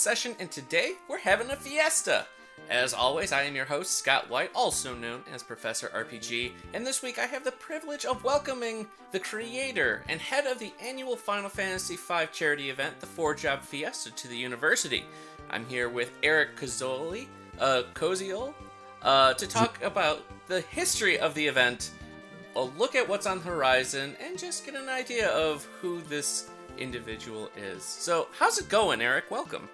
Session, and today we're having a fiesta. As always, I am your host, Scott White, also known as Professor RPG, and this week I have the privilege of welcoming the creator and head of the annual Final Fantasy V charity event, the Four Job Fiesta, to the university. I'm here with Eric Kozoli, uh, Koziol, uh, to talk about the history of the event, a look at what's on the horizon, and just get an idea of who this individual is. So, how's it going, Eric? Welcome.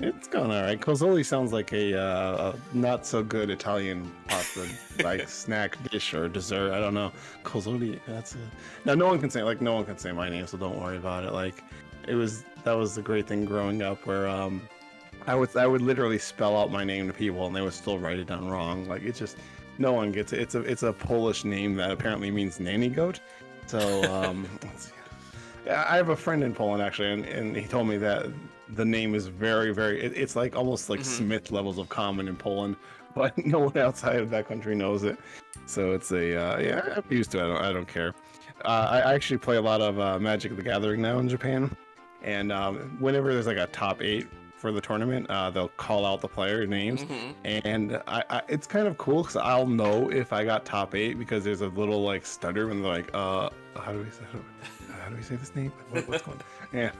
It's going all right. Cozzoli sounds like a, uh, a not so good Italian pasta like snack dish or dessert. I don't know. Cozzoli. That's a... now no one can say like no one can say my name, so don't worry about it. Like it was that was the great thing growing up where um I would I would literally spell out my name to people and they would still write it down wrong. Like it just no one gets it. It's a it's a Polish name that apparently means nanny goat. So um, I have a friend in Poland actually, and, and he told me that the name is very, very. It, it's like almost like mm-hmm. Smith levels of common in Poland, but no one outside of that country knows it. So it's a uh, yeah. I'm used to it. I don't, I don't care. Uh, I actually play a lot of uh, Magic the Gathering now in Japan, and um, whenever there's like a top eight for the tournament, uh, they'll call out the player names, mm-hmm. and I, I, it's kind of cool because I'll know if I got top eight because there's a little like stutter when they're like, uh, how do we say, how do we say this name? What, what's going? on? Yeah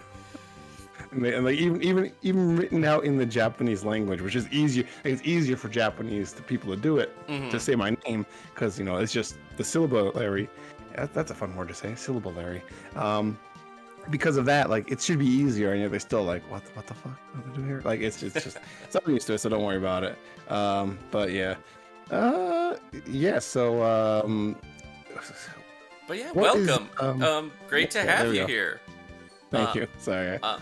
and, they, and like even even even written out in the Japanese language, which is easier. It's easier for Japanese people to do it mm-hmm. to say my name because you know it's just the syllabary. That, that's a fun word to say, syllabary. Um, because of that, like it should be easier, and yet they're still like, what, what the fuck? What do we do here? Like it's just, it's just something used to it, so don't worry about it. Um, but yeah, uh, yeah. So, um, but yeah, welcome. Is, um, um, great to have you go. here. Thank uh, you. Sorry. Uh,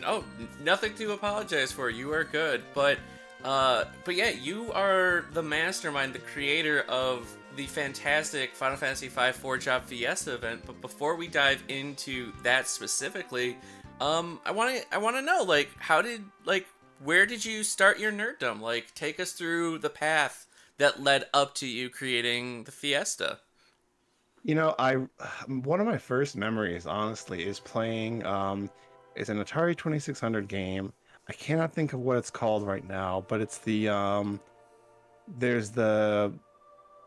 no, nothing to apologize for. You are good, but uh, but yeah, you are the mastermind, the creator of the fantastic Final Fantasy V Four Job Fiesta event. But before we dive into that specifically, um, I want to I want to know like how did like where did you start your nerddom? Like, take us through the path that led up to you creating the Fiesta. You know, I one of my first memories, honestly, is playing. Um, it's an Atari 2600 game. I cannot think of what it's called right now, but it's the um, there's the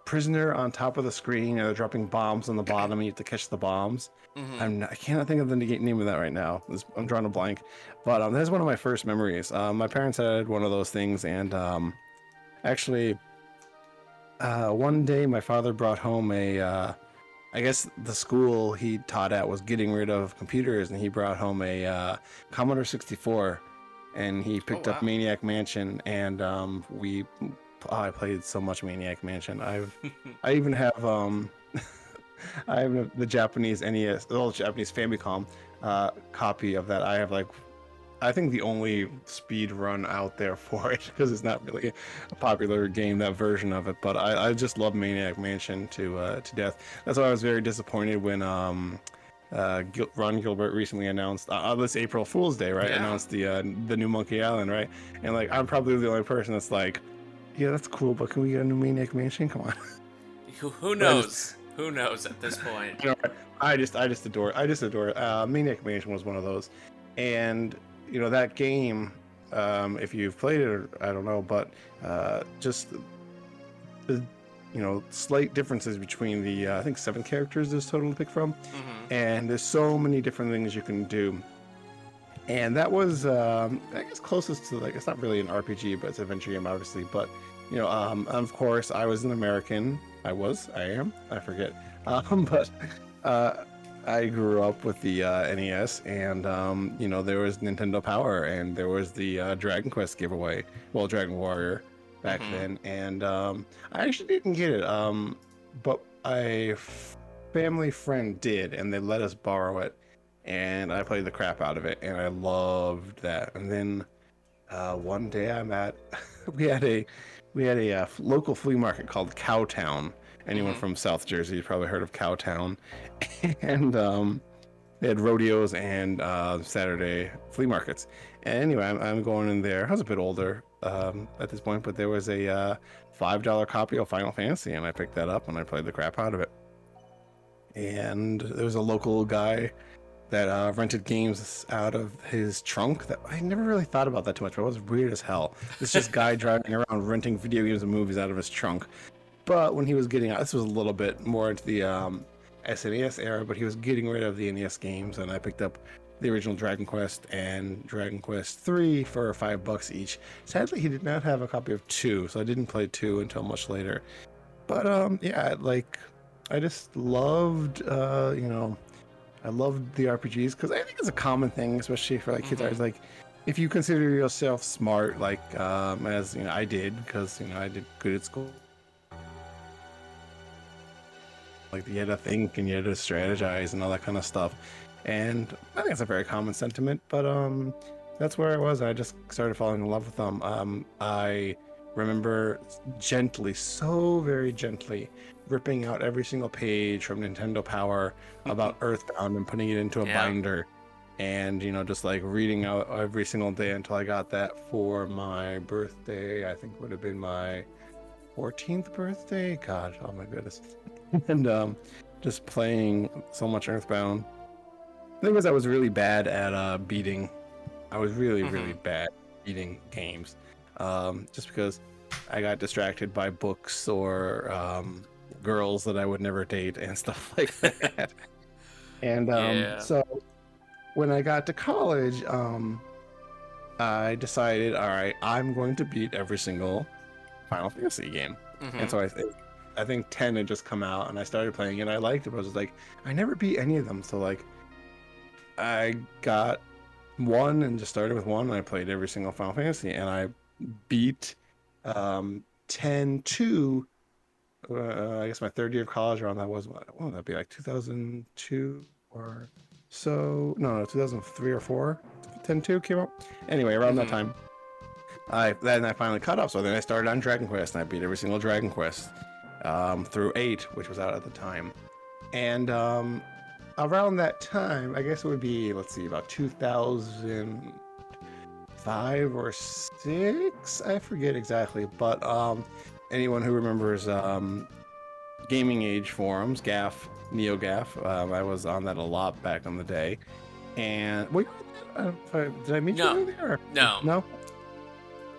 prisoner on top of the screen, and they're dropping bombs on the bottom, and you have to catch the bombs. Mm-hmm. I'm not, I cannot think of the name of that right now. I'm drawing a blank, but um, that's one of my first memories. Um, my parents had one of those things, and um, actually, uh, one day my father brought home a uh, I guess the school he taught at was getting rid of computers, and he brought home a uh, Commodore 64, and he picked oh, wow. up Maniac Mansion, and um, we. Oh, I played so much Maniac Mansion. I've, I even have um, I have the Japanese NES, the old Japanese Famicom uh, copy of that. I have like I think the only speed run out there for it because it's not really a popular game that version of it. But I, I just love Maniac Mansion to uh, to death. That's why I was very disappointed when um, uh, Gil- Ron Gilbert recently announced uh, this April Fool's Day, right? Yeah. Announced the uh, the new Monkey Island, right? And like I'm probably the only person that's like, yeah, that's cool, but can we get a new Maniac Mansion? Come on. Who, who knows? Who knows at this point? you know, I just I just adore I just adore uh, Maniac Mansion was one of those, and you know that game um, if you've played it or i don't know but uh, just the you know slight differences between the uh, i think seven characters there's total to pick from. Mm-hmm. and there's so many different things you can do. And that was um, i guess closest to like it's not really an rpg but it's an adventure game obviously. But you know um, of course i was an american. I was i am i forget. Um, but uh, I grew up with the uh, NES, and um, you know there was Nintendo Power, and there was the uh, Dragon Quest giveaway, well, Dragon Warrior back Mhm. then, and um, I actually didn't get it, um, but a f- family friend did, and they let us borrow it, and I played the crap out of it, and I loved that. And then uh, one day I'm at, we had a, we had a uh, local flea market called Cowtown. Anyone Mhm. from South Jersey, you've probably heard of Cowtown, and um, they had rodeos and uh, Saturday flea markets. And anyway, I'm, I'm going in there. I was a bit older um, at this point, but there was a uh, five dollar copy of Final Fantasy, and I picked that up and I played the crap out of it. And there was a local guy that uh, rented games out of his trunk. That I never really thought about that too much, but it was weird as hell. This just guy driving around renting video games and movies out of his trunk. But when he was getting out, this was a little bit more into the um, SNES era, but he was getting rid of the NES games, and I picked up the original Dragon Quest and Dragon Quest 3 for five bucks each. Sadly, he did not have a copy of 2, so I didn't play 2 until much later. But um, yeah, like I just loved, uh, you know, I loved the RPGs because I think it's a common thing, especially for like kids. I Mhm. was like, if you consider yourself smart, like um, as you know, I did because you know I did good at school. Like you had to think and you had to strategize and all that kind of stuff, and I think it's a very common sentiment. But um, that's where I was. I just started falling in love with them. Um, I remember gently, so very gently, ripping out every single page from Nintendo Power about Earthbound and putting it into a Yeah. binder, and you know, just like reading out every single day until I got that for my birthday. I think would have been my 14th birthday. God, oh my goodness, and um, just playing so much Earthbound. The thing was, I was really bad at uh, beating. I was really, really bad beating games, um, just because I got distracted by books or um, girls that I would never date and stuff like that. and um, Yeah. so when I got to college, um, I decided, all right, I'm going to beat every single Final Fantasy game. Mhm. And so I think I think ten had just come out, and I started playing it. and I liked it, but I was like, I never beat any of them. So like, I got one and just started with one, and I played every single Final Fantasy, and I beat um, 10 2. Uh, I guess my third year of college around that was what? Would that be like 2002 or so? No, no, 2003 or four. 10 2 came out. Anyway, around that Mhm. time. I then I finally caught up. So then I started on Dragon Quest, and I beat every single Dragon Quest um, through eight, which was out at the time. And um, around that time, I guess it would be let's see, about 2005 or six. I forget exactly, but um, anyone who remembers um, Gaming Age forums, GAF, NeoGAF, um, I was on that a lot back in the day. And wait, uh, did I meet No. you there? No. No.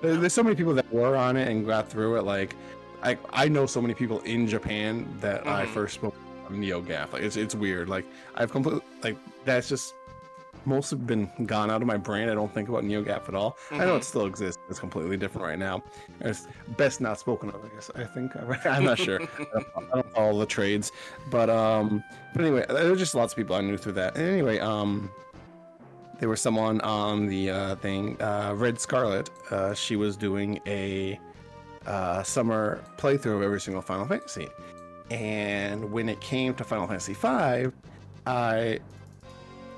There's so many people that were on it and got through it. Like, I I know so many people in Japan that I Mhm. first spoke NeoGAF. Like, it's it's weird. Like, I've completely like that's just most have been gone out of my brain. I don't think about NeoGAF at all. I know it still exists. It's completely different right now. It's best not spoken of. I guess. I think I'm not sure. I don't- I don't follow the trades, but um, but anyway, there's just lots of people I knew through that. And anyway, um, there was someone on the uh, thing, uh, Red Scarlet. Uh, she was doing a uh, summer playthrough of every single Final Fantasy, and when it came to Final Fantasy V, I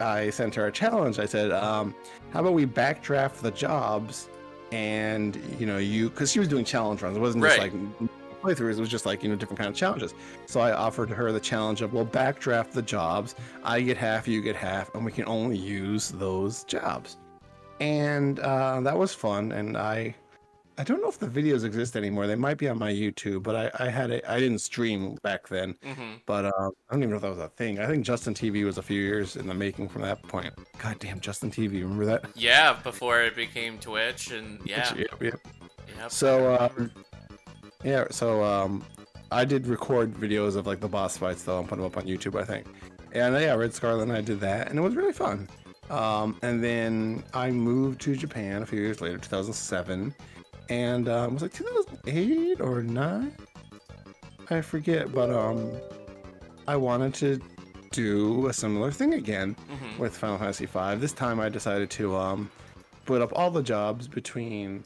I sent her a challenge. I said, um, "How about we backdraft the jobs?" And you know, you because she was doing challenge runs. It wasn't just Right. like playthroughs. It was just like you know different kind of challenges. So I offered her the challenge of, "Well, backdraft the jobs. I get half, you get half, and we can only use those jobs." And uh, that was fun. And I I don't know if the videos exist anymore. They might be on my YouTube, but I, I had it. I didn't stream back then. Mhm. But uh, I don't even know if that was a thing. I think Justin TV was a few years in the making from that point. God damn, Justin TV. Remember that? Yeah, before it became Twitch, and yeah, Yep, yep. yep, So, um. Yeah, so um, I did record videos of like the boss fights though and put them up on YouTube, I think. And yeah, Red Scarlet and I did that, and it was really fun. Um, and then I moved to Japan a few years later, 2007, and um, it was like 2008 or nine, I forget. But um, I wanted to do a similar thing again Mhm. with Final Fantasy V. This time I decided to um, split up all the jobs between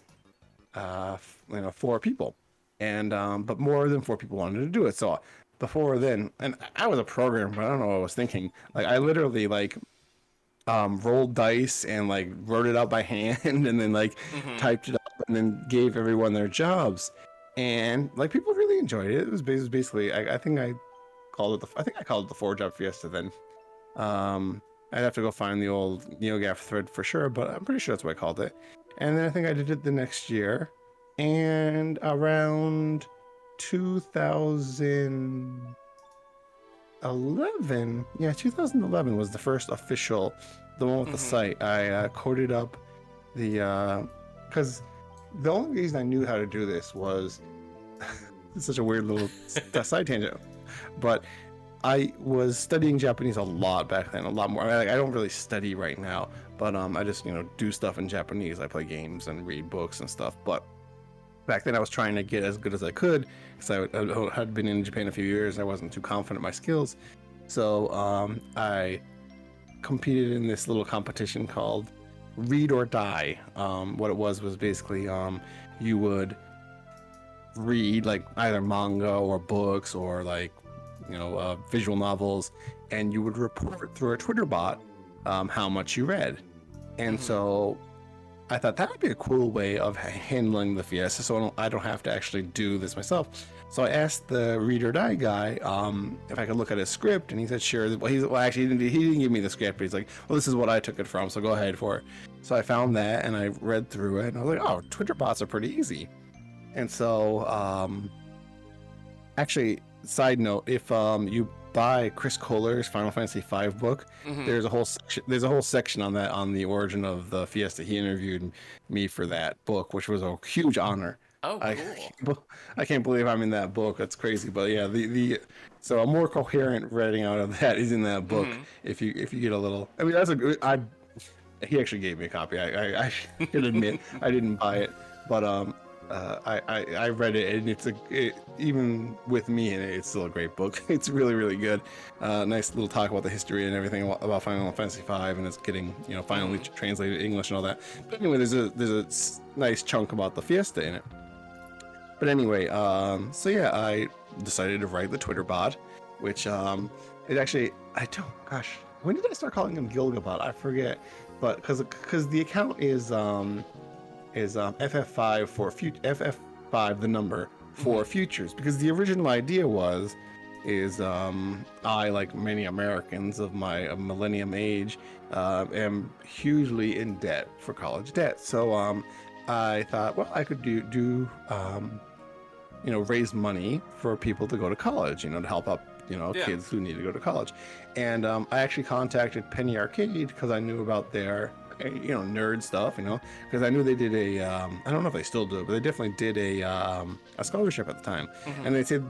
uh, f- you know four people, and um, but more than four people wanted to do it. So before then, and I was a programmer, but I don't know what I was thinking. Like I literally like um, rolled dice and like wrote it out by hand, and then like Mhm. typed it up, and then gave everyone their jobs. And like people really enjoyed it. It was basically, I, I think I called it the, I think I called it the four job fiesta then. Um, I'd have to go find the old NeoGaf thread for sure, but I'm pretty sure that's what I called it. And then I think I did it the next year, and around 2011, yeah, 2011 was the first official, the one with the Mhm. site. I uh, coded up the because the only reason I knew how to do this was it's such a weird little side tangent, but I was studying Japanese a lot back then, a lot more. I, mean, like, I don't really study right now, but um, I just you know do stuff in Japanese. I play games and read books and stuff. But back then, I was trying to get as good as I could because I, I had been in Japan a few years. I wasn't too confident in my skills, so um, I competed in this little competition called Read or Die. Um, what it was was basically um, you would read like either manga or books or like you know uh, visual novels and you would report through a twitter bot um, how much you read and Mhm. so i thought that would be a cool way of handling the fiesta so I don't, I don't have to actually do this myself. So i asked the read or die guy um, if i could look at his script and he said sure. Well, he's, well actually he didn't, he didn't give me the script but he's like well this is what i took it from so go ahead for it. So i found that and i read through it and i was like oh twitter bots are pretty easy. And so, um, actually, side note: if um, you buy Chris Kohler's Final Fantasy V book, Mhm. there's a whole section. There's a whole section on that on the origin of the Fiesta. He interviewed me for that book, which was a huge honor. Oh, I, cool. I can't believe I'm in that book. That's crazy. But yeah, the the so a more coherent writing out of that is in that book. Mhm. If you if you get a little, I mean, that's a good. I he actually gave me a copy. I I, I should admit I didn't buy it, but um. Uh, I, I I read it and it's a it, even with me in it it's still a great book. It's really really good. Uh, nice little talk about the history and everything about- Final Fantasy V and it's getting you know finally translated to English and all that. But anyway there's a there's a nice chunk about the Fiesta in it. But anyway, um, so yeah, I decided to write the Twitter bot, which um, it actually I don't gosh, when did I start calling him Gilgabot? I forget, but because because the account is um is um, FF5 for fut FF5 the number for futures because the original idea was is um, I like many Americans of my of millennium age uh, am hugely in debt for college debt, so um. I thought, well, I could do do um, you know raise money for people to go to college, you know, to help out you know Yeah. kids who need to go to college. And um, I actually contacted Penny Arcade because I knew about their you know nerd stuff, you know, because I knew they did a um, I don't know if they still do it, but they definitely did a um, a scholarship at the time, Mhm. and they said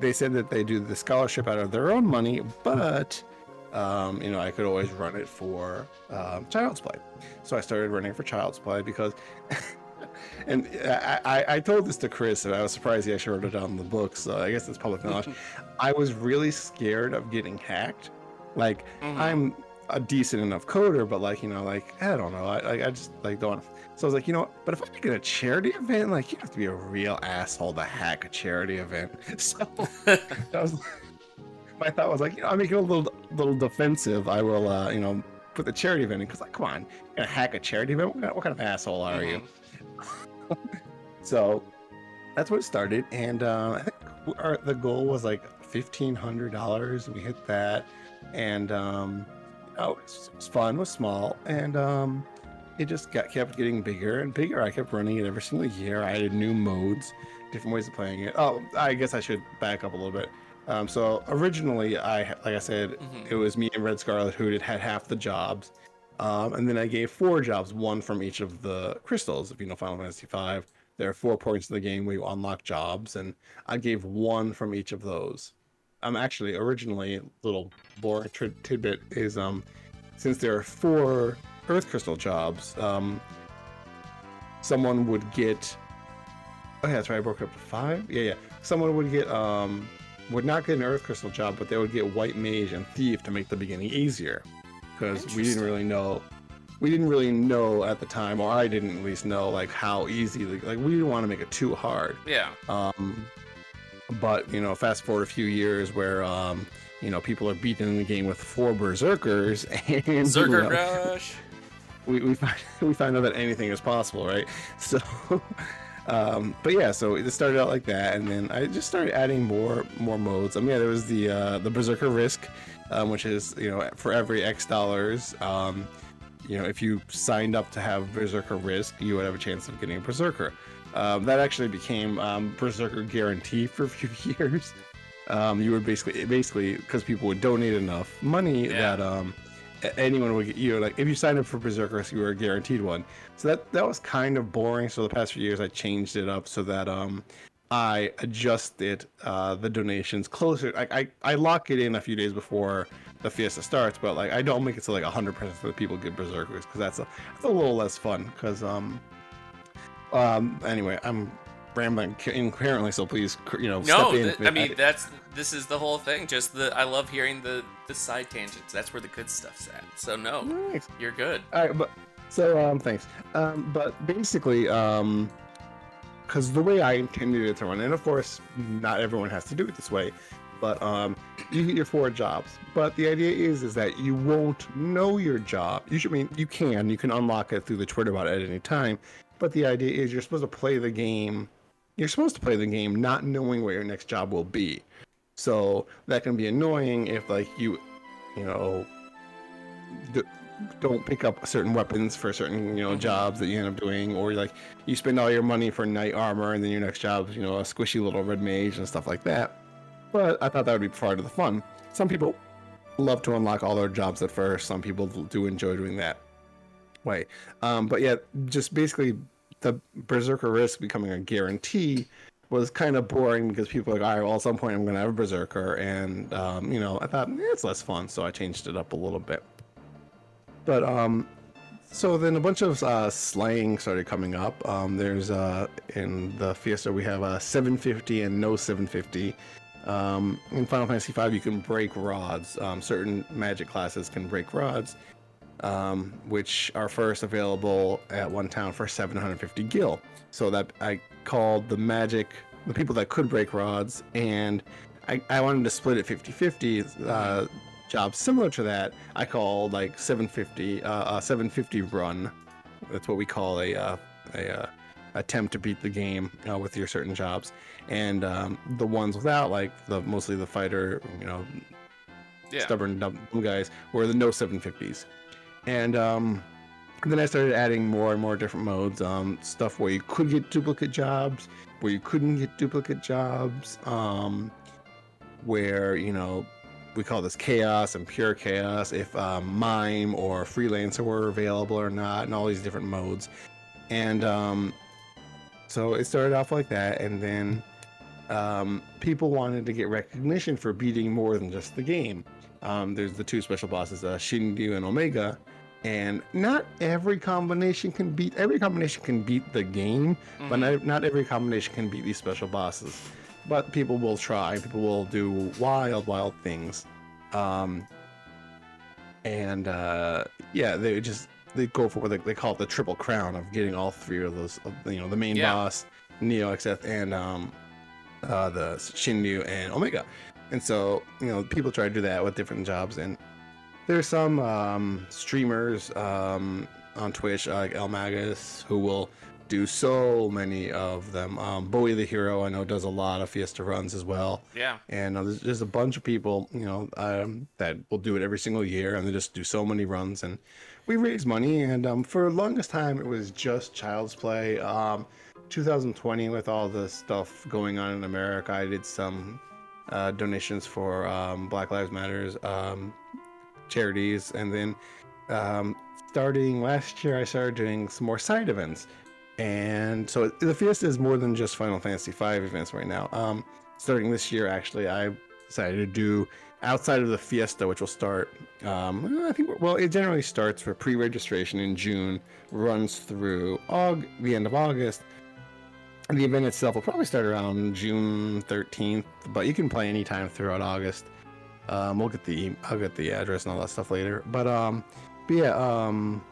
they said that they do the scholarship out of their own money, but um, you know, I could always run it for um, Child's Play. So I started running for Child's Play because, and I, I, I told this to Chris, and I was surprised he actually wrote it down in the book. So I guess it's public knowledge. I was really scared of getting hacked. Like Mhm. I'm a decent enough coder, but like you know, like I don't know, I like I just like don't. So I was like, you know what? But if I make it a charity event, like you have to be a real asshole to hack a charity event. So that was my thought was like, you know, I make it a little little defensive. I will, uh, you know, put the charity event in because like, come on, you're gonna hack a charity event? What kind, what kind of asshole are you? So that's what it started, and uh, I think our, the goal was like fifteen hundred dollars. We hit that, and um, oh, it was, fun. It was small, and um, it just got kept getting bigger and bigger. I kept running it every single year. I added new modes, different ways of playing it. Oh, I guess I should back up a little bit. Um, so originally, I like I said, Mhm. it was me and Red Scarlet who had had half the jobs. Um, and then I gave four jobs, one from each of the crystals. If you know Final Fantasy V, there are four points in the game where you unlock jobs, and I gave one from each of those. Um, actually, originally, little boring tri- tidbit is um, since there are four Earth Crystal jobs, um, someone would get. Oh yeah, that's right. I broke it up to five. Yeah, yeah. Someone would get um, would not get an Earth Crystal job, but they would get White Mage and Thief to make the beginning easier, because we didn't really know. We didn't really know at the time, or I didn't at least know, like how easy. Like, like we didn't want to make it too hard. Yeah. Um, but you know, fast forward a few years where um, you know people are beating the game with four berserkers and Zerker you know, Crush. we, we find we find out that anything is possible, right? So, um, but yeah, so it started out like that, and then I just started adding more more modes. I mean, yeah, there was the uh, the Berserker Risk, um, which is you know for every X dollars, um, you know if you signed up to have Berserker Risk, you would have a chance of getting a Berserker. Um, that actually became um, Berserker Guarantee for a few years. Um, you would basically basically because people would donate enough money Yeah. that um, anyone would get you know, like if you signed up for Berserkers, you were guaranteed one. So that that was kind of boring. So the past few years, I changed it up so that um, I adjusted uh, the donations closer. I, I I lock it in a few days before the fiesta starts, but like I don't make it so like 100 percent of the people get Berserkers because that's a that's a little less fun. Because um um anyway, I'm rambling incoherently, so please you know No, step in. th- I mean that's this is the whole thing. Just the I love hearing the the side tangents. That's where the good stuff's at. So no, Nice. you're good. All right, but so um, thanks. Um, but basically, um, because the way I intended it to run, and of course, not everyone has to do it this way, but um, you get your four jobs. But the idea is, is that you won't know your job. You should I mean you can, you can unlock it through the Twitter bot at any time. But the idea is you're supposed to play the game. You're supposed to play the game not knowing what your next job will be. So that can be annoying if like you, you know, d- don't pick up certain weapons for certain you know mm-hmm. jobs that you end up doing, or like you spend all your money for knight armor, and then your next job is you know a squishy little red mage and stuff like that. But I thought that would be part of the fun. Some people love to unlock all their jobs at first. Some people do enjoy doing that way. Um, but yeah, just basically the berserker risk becoming a guarantee was kind of boring because people are like, all right, well, at some point I'm going to have a berserker, and um, you know, I thought eh, it's less fun, so I changed it up a little bit. But um, so then a bunch of uh, slang started coming up. Um, there's uh, in the Fiesta we have a 750 and no 750. Um, in Final Fantasy V, you can break rods. Um, certain magic classes can break rods, um, which are first available at one town for 750 gil. So that I called the magic, the people that could break rods, and I, I wanted to split it 50 50. Uh, jobs similar to that, I call like 750, uh, a 750 run. That's what we call a, uh, a uh, attempt to beat the game uh, with your certain jobs. And um, the ones without, like the mostly the fighter, you know, Yeah. stubborn dumb guys, were the no 750s. And um, then I started adding more and more different modes. Um, stuff where you could get duplicate jobs, where you couldn't get duplicate jobs. Um, where you know we call this chaos and pure chaos. If um, mime or freelancer were available or not, and all these different modes. And um, so it started off like that, and then um, people wanted to get recognition for beating more than just the game. Um, there's the two special bosses, uh, and Omega, and not every combination can beat every combination can beat the game, but Mhm. not, not every combination can beat these special bosses. But people will try. People will do wild, wild things, um, and uh, yeah, they just they go for what they, they call it the triple crown of getting all three of those. Of, you know, the main Yeah. boss, Neo, Exdeath, and um, uh, the Shinryu and Omega. And so, you know, people try to do that with different jobs. And there's some um, streamers um, on Twitch, like El Magus, who will do so many of them. Um, Bowie the Hero, I know, does a lot of Fiesta runs as well. Yeah. And uh, there's just a bunch of people, you know, um, that will do it every single year, and they just do so many runs. And we raise money, and um, for the longest time, it was just Child's Play. Um, 2020, with all the stuff going on in America, I did some uh, donations for um, Black Lives Matters um, charities, and then um, starting last year, I started doing some more side events. And so the Fiesta is more than just Final Fantasy V events right now. Um, starting this year, actually, I decided to do outside of the Fiesta, which will start. Um, I think well, it generally starts for pre-registration in June, runs through Aug- the end of August, the event itself will probably start around June 13th, but you can play anytime throughout August. Um, we'll get the I'll get the address and all that stuff later. But um, but yeah, um,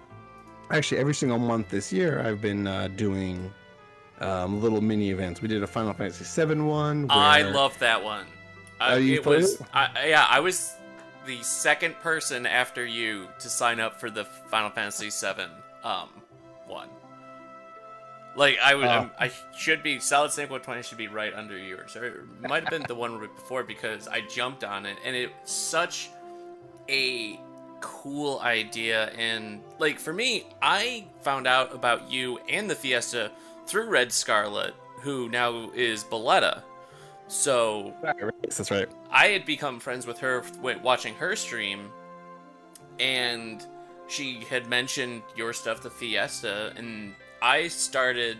actually every single month this year I've been uh, doing um, little mini events. We did a Final Fantasy VII one. I love that one. Oh, I, you it was, it? I, yeah, I was the second person after you to sign up for the Final Fantasy VII um one. Like I would, Oh. Um, I'm- should be Solid Snake 120 should be right under yours, or it might have been the one before because I jumped on it and it's such a cool idea and like for me, I found out about you and the Fiesta through Red Scarlet, who now is Boletta. So that's right. I had become friends with her watching her stream, and she had mentioned your stuff, the Fiesta, and I started.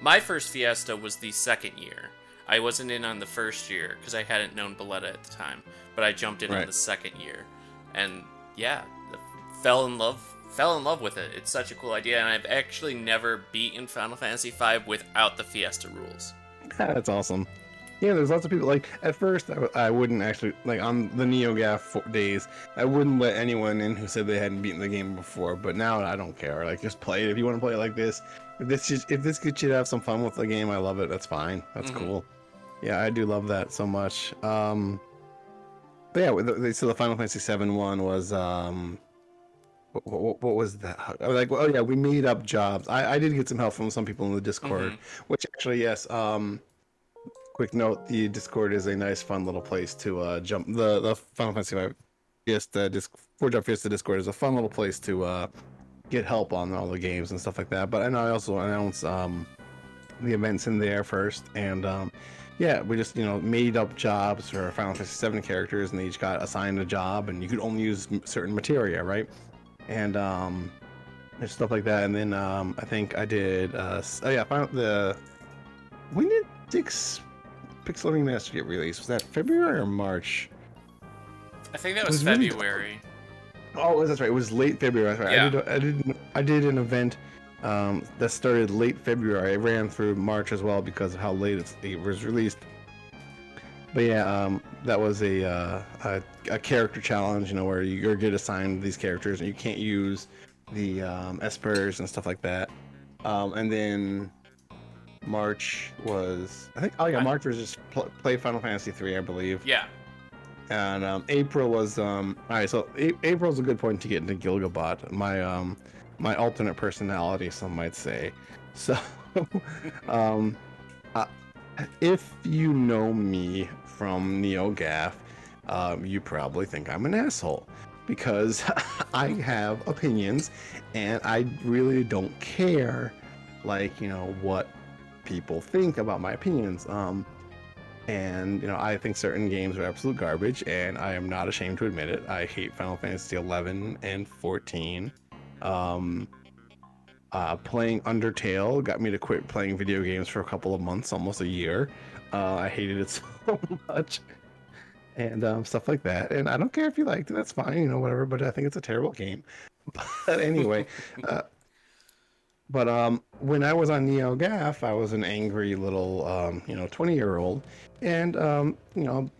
My first Fiesta was the second year. I wasn't in on the first year because I hadn't known Boletta at the time, but I jumped in on the second year, and yeah, fell in love. Fell in love with it. It's such a cool idea, and I've actually never beaten Final Fantasy V without the Fiesta rules. That's awesome. Yeah, there's lots of people like at first I, w- I wouldn't actually like on the NeoGaf days I wouldn't let anyone in who said they hadn't beaten the game before. But now I don't care. Like just play it if you want to play it like this. If this if this gets you to have some fun with the game, I love it. That's fine. That's Mhm. cool. Yeah, I do love that so much. Um, but yeah, the, so the Final Fantasy VII one was um, what, what, what was that? I was like, oh yeah, we made up jobs. I, I did get some help from some people in the Discord, Mhm. which actually yes. Um, quick note: the Discord is a nice, fun little place to uh, jump. The the Final Fantasy V Fiesta Disc Four Job Fiesta Discord is a fun little place to uh, get help on all the games and stuff like that. But and I also announce um, the events in there first, and um, yeah, we just you know made up jobs for Final Fantasy Seven characters, and they each got assigned a job, and you could only use certain materia, right? And um, there's stuff like that. And then um, I think I did. Uh, oh yeah, final, the when did Six Pixel Remaster get released? Was that February or March? I think that was, was really- February. Oh, that's right. It was late February. That's right. Yeah. I did. I did. I did an event um, that started late February. It ran through March as well because of how late it's, it was released. But yeah, um, that was a, uh, a a character challenge. You know, where you get assigned these characters and you can't use the um, espers and stuff like that. Um, and then March was I think oh yeah March was just pl- play Final Fantasy three I believe Yeah. and um, April was um. All right, so a- April's a good point to get into Gilgabot. My um, my alternate personality, some might say. So, um, uh, if you know me from NeoGaf, um, you probably think I'm an asshole because I have opinions, and I really don't care, like you know what people think about my opinions. Um, and you know I think certain games are absolute garbage, and I am not ashamed to admit it. I hate Final Fantasy 11 and 14. Um, uh, playing Undertale got me to quit playing video games for a couple of months, almost a year. Uh, I hated it so much, and um, stuff like that. And I don't care if you liked it; that's fine, you know, whatever. But I think it's a terrible game. But anyway, uh, but um, when I was on NeoGaf, I was an angry little, um, you know, 20 year old. And, um, you know,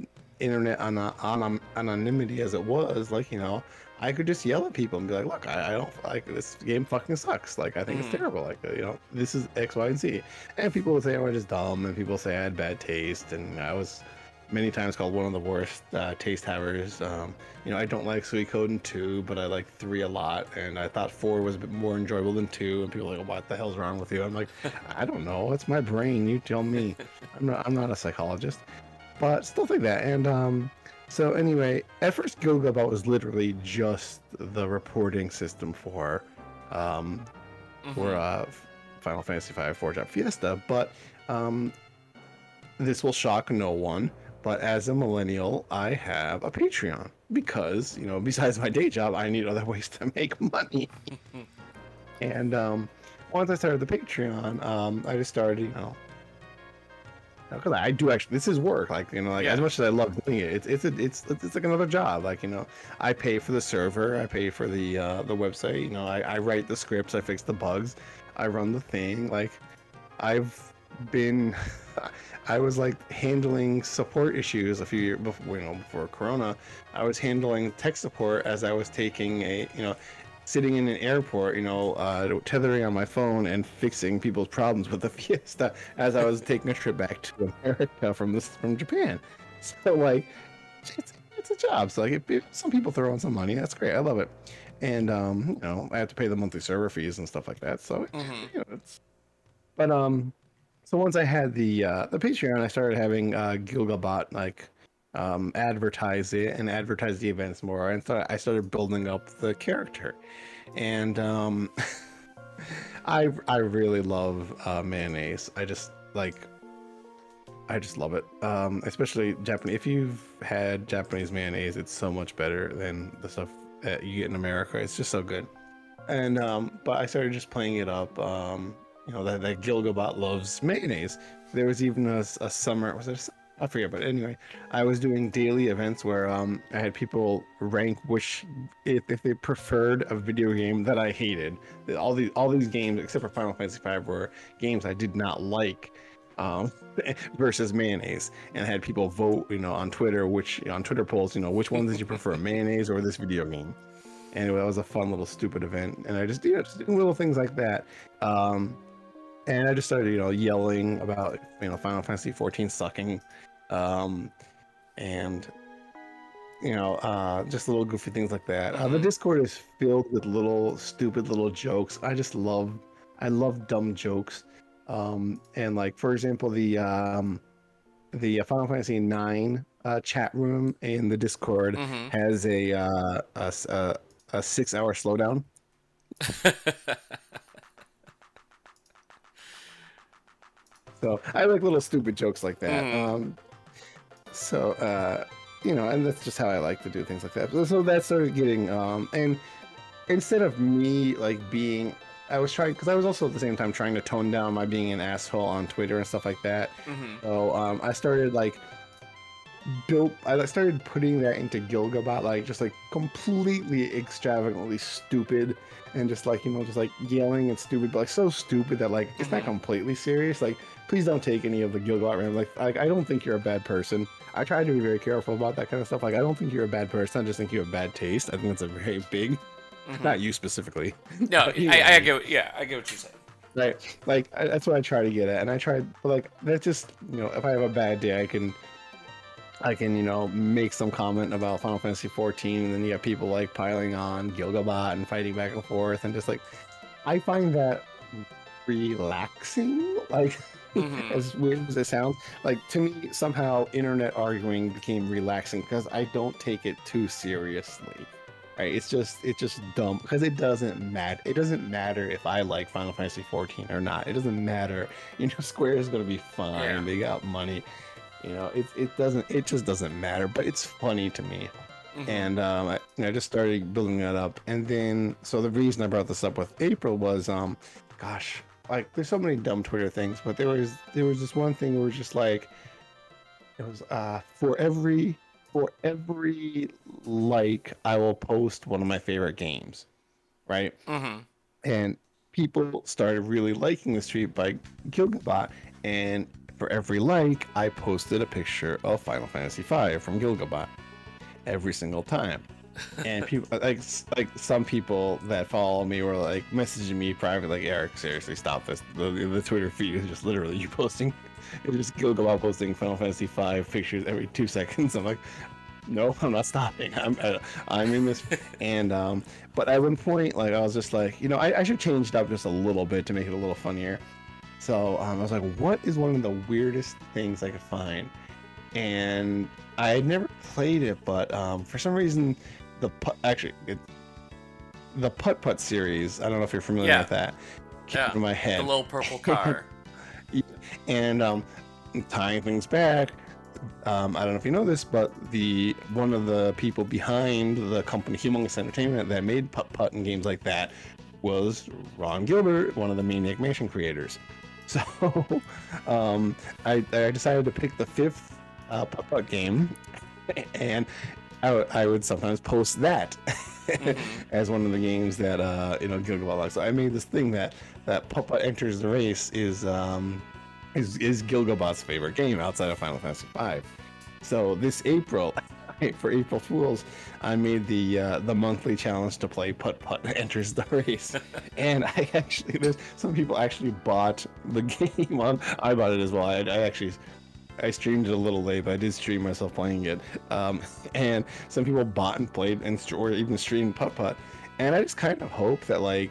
internet ana- ana- anonymity as it was, like, you know, I could just yell at people and be like, look, I, I don't like this game fucking sucks. Like, I think Mhm. it's terrible. Like, you know, this is X, Y, and Z. And people would say I was just dumb, and people say I had bad taste, and I was many times called one of the worst uh, taste havers. Um, you know, I don't like Suikoden 2, but I like 3 a lot, and I thought 4 was a bit more enjoyable than 2, and people are like, what the hell's wrong with you? I'm like, I don't know, it's my brain, you tell me. I'm not, I'm not a psychologist, but still think that. And um, so anyway, at first Gilgabot was literally just the reporting system for um, for Mhm. uh, Final Fantasy V Four Job Fiesta, but um, this will shock no one. But as a millennial, I have a Patreon because you know, besides my day job, I need other ways to make money. and um, once I started the Patreon, um, I just started, you know, because I do actually, this is work. Like you know, like as much as I love doing it, it's it's a, it's it's like another job. Like you know, I pay for the server, I pay for the uh, the website. You know, I, I write the scripts, I fix the bugs, I run the thing. Like I've been I was like handling support issues a few years before, you know, before Corona. I was handling tech support as I was taking a, you know, sitting in an airport, you know, uh, tethering on my phone and fixing people's problems with the Fiesta as I was taking a trip back to America from this from Japan. So like, it's, it's a job. So like, if, some people throw in some money, that's great. I love it. And um, you know, I have to pay the monthly server fees and stuff like that. So Mm-hmm. you know, it's. But um, so once I had the uh, the Patreon, I started having uh, Gilgabot like um, advertise it and advertise the events more, and so I started building up the character, and um, I I really love uh, mayonnaise. I just like. I just love it, um, especially Japanese. If you've had Japanese mayonnaise, it's so much better than the stuff that you get in America. It's just so good. And um, but I started just playing it up. You know that that Gilgabot loves mayonnaise. There was even a, a summer. Was it? a I forget, but anyway, I was doing daily events where um, I had people rank which if, if they preferred a video game that I hated. All these all these games except for Final Fantasy V were games I did not like. Um, versus mayonnaise, and I had people vote, you know, on Twitter, which on Twitter polls, you know, which ones did you prefer, mayonnaise or this video game? Anyway, that was a fun little stupid event, and I just you know just doing little things like that. Um, and I just started you know yelling about you know Final Fantasy 14 sucking, um, and you know uh, just little goofy things like that. Uh, the Mhm. Discord is filled with little stupid little jokes. I just love I love dumb jokes, um, and like for example the um, the Final Fantasy 9 uh, chat room in the Discord Mm-hmm. has a uh, a, a, a six hour slowdown. So I like little stupid jokes like that. Mhm. Um, so uh, you know, and that's just how I like to do things like that. So- So that started getting um, and instead of me like being, I was trying because I was also at the same time trying to tone down my being an asshole on Twitter and stuff like that. mm-hmm. So um, I started like built. I started putting that into Gilgabot, like just like completely extravagantly stupid, and just like you know, just like yelling and stupid, but like so stupid that like it's not Mhm. completely serious. Like, please don't take any of the Gilgabot random. Like, like, I don't think you're a bad person. I try to be very careful about that kind of stuff. Like, I don't think you're a bad person. I just think you have bad taste. I think that's a very big, Mhm. not you specifically. No, I, I know. get. Yeah, I get what you're saying. Right. Like I, that's what I try to get at, and I try, like that's just you know, if I have a bad day, I can, I can you know make some comment about Final Fantasy 14, and then you have people like piling on Gilgabot and fighting back and forth, and just like, I find that relaxing. Like Mhm. as weird as it sounds, like to me somehow internet arguing became relaxing because I don't take it too seriously. Right? It's just it's just dumb because it doesn't matter. It doesn't matter if I like Final Fantasy 14 or not. It doesn't matter. You know, Square is gonna be fine. Yeah. They got money. You know, it it doesn't it just doesn't matter. But it's funny to me Mhm. and um, I, you know, I just started building that up. And then, so the reason I brought this up with April was, um, gosh, like there's so many dumb Twitter things, but there was there was this one thing where it was just like, it was uh, for every for every like I will post one of my favorite games, right? Mhm. and people started really liking the tweet by Gilgabot. And for every like, I posted a picture of Final Fantasy V from Gilgabot every single time. And people like like some people that follow me were like messaging me privately, like Eric, seriously, stop this. The, the Twitter feed is just literally you posting, it's just Gilgabot posting Final Fantasy V pictures every two seconds. I'm like, no, I'm not stopping. I'm uh, I'm in this, and um, but at one point, like I was just like, you know, I, I should change it up just a little bit to make it a little funnier. So um, I was like, what is one of the weirdest things I could find? And I had never played it, but um, for some reason, the put actually it, the putt putt series. I don't know if you're familiar Yeah. with that. Came Yeah. in my The head little purple car. and um, tying things back. Um, I don't know if you know this, but the one of the people behind the company Humongous Entertainment that made Putt Putt and games like that was Ron Gilbert, one of the Maniac Mansion creators. So um, I, I decided to pick the fifth uh, Putt Putt game, and I would- sometimes post that Mhm. as one of the games that uh, you know Gilgabot likes. So I made this thing that that Putt Putt enters the race is um, is, is Gilgabot's favorite game outside of Final Fantasy V. So this April, for April Fools, I made the uh, the monthly challenge to play Putt Putt Enters the Race, and I actually there's some people actually bought the game on. I bought it as well. I, I actually I streamed it a little late, but I did stream myself playing it. Um, and some people bought and played and or even streamed Putt Putt, and I just kind of hope that like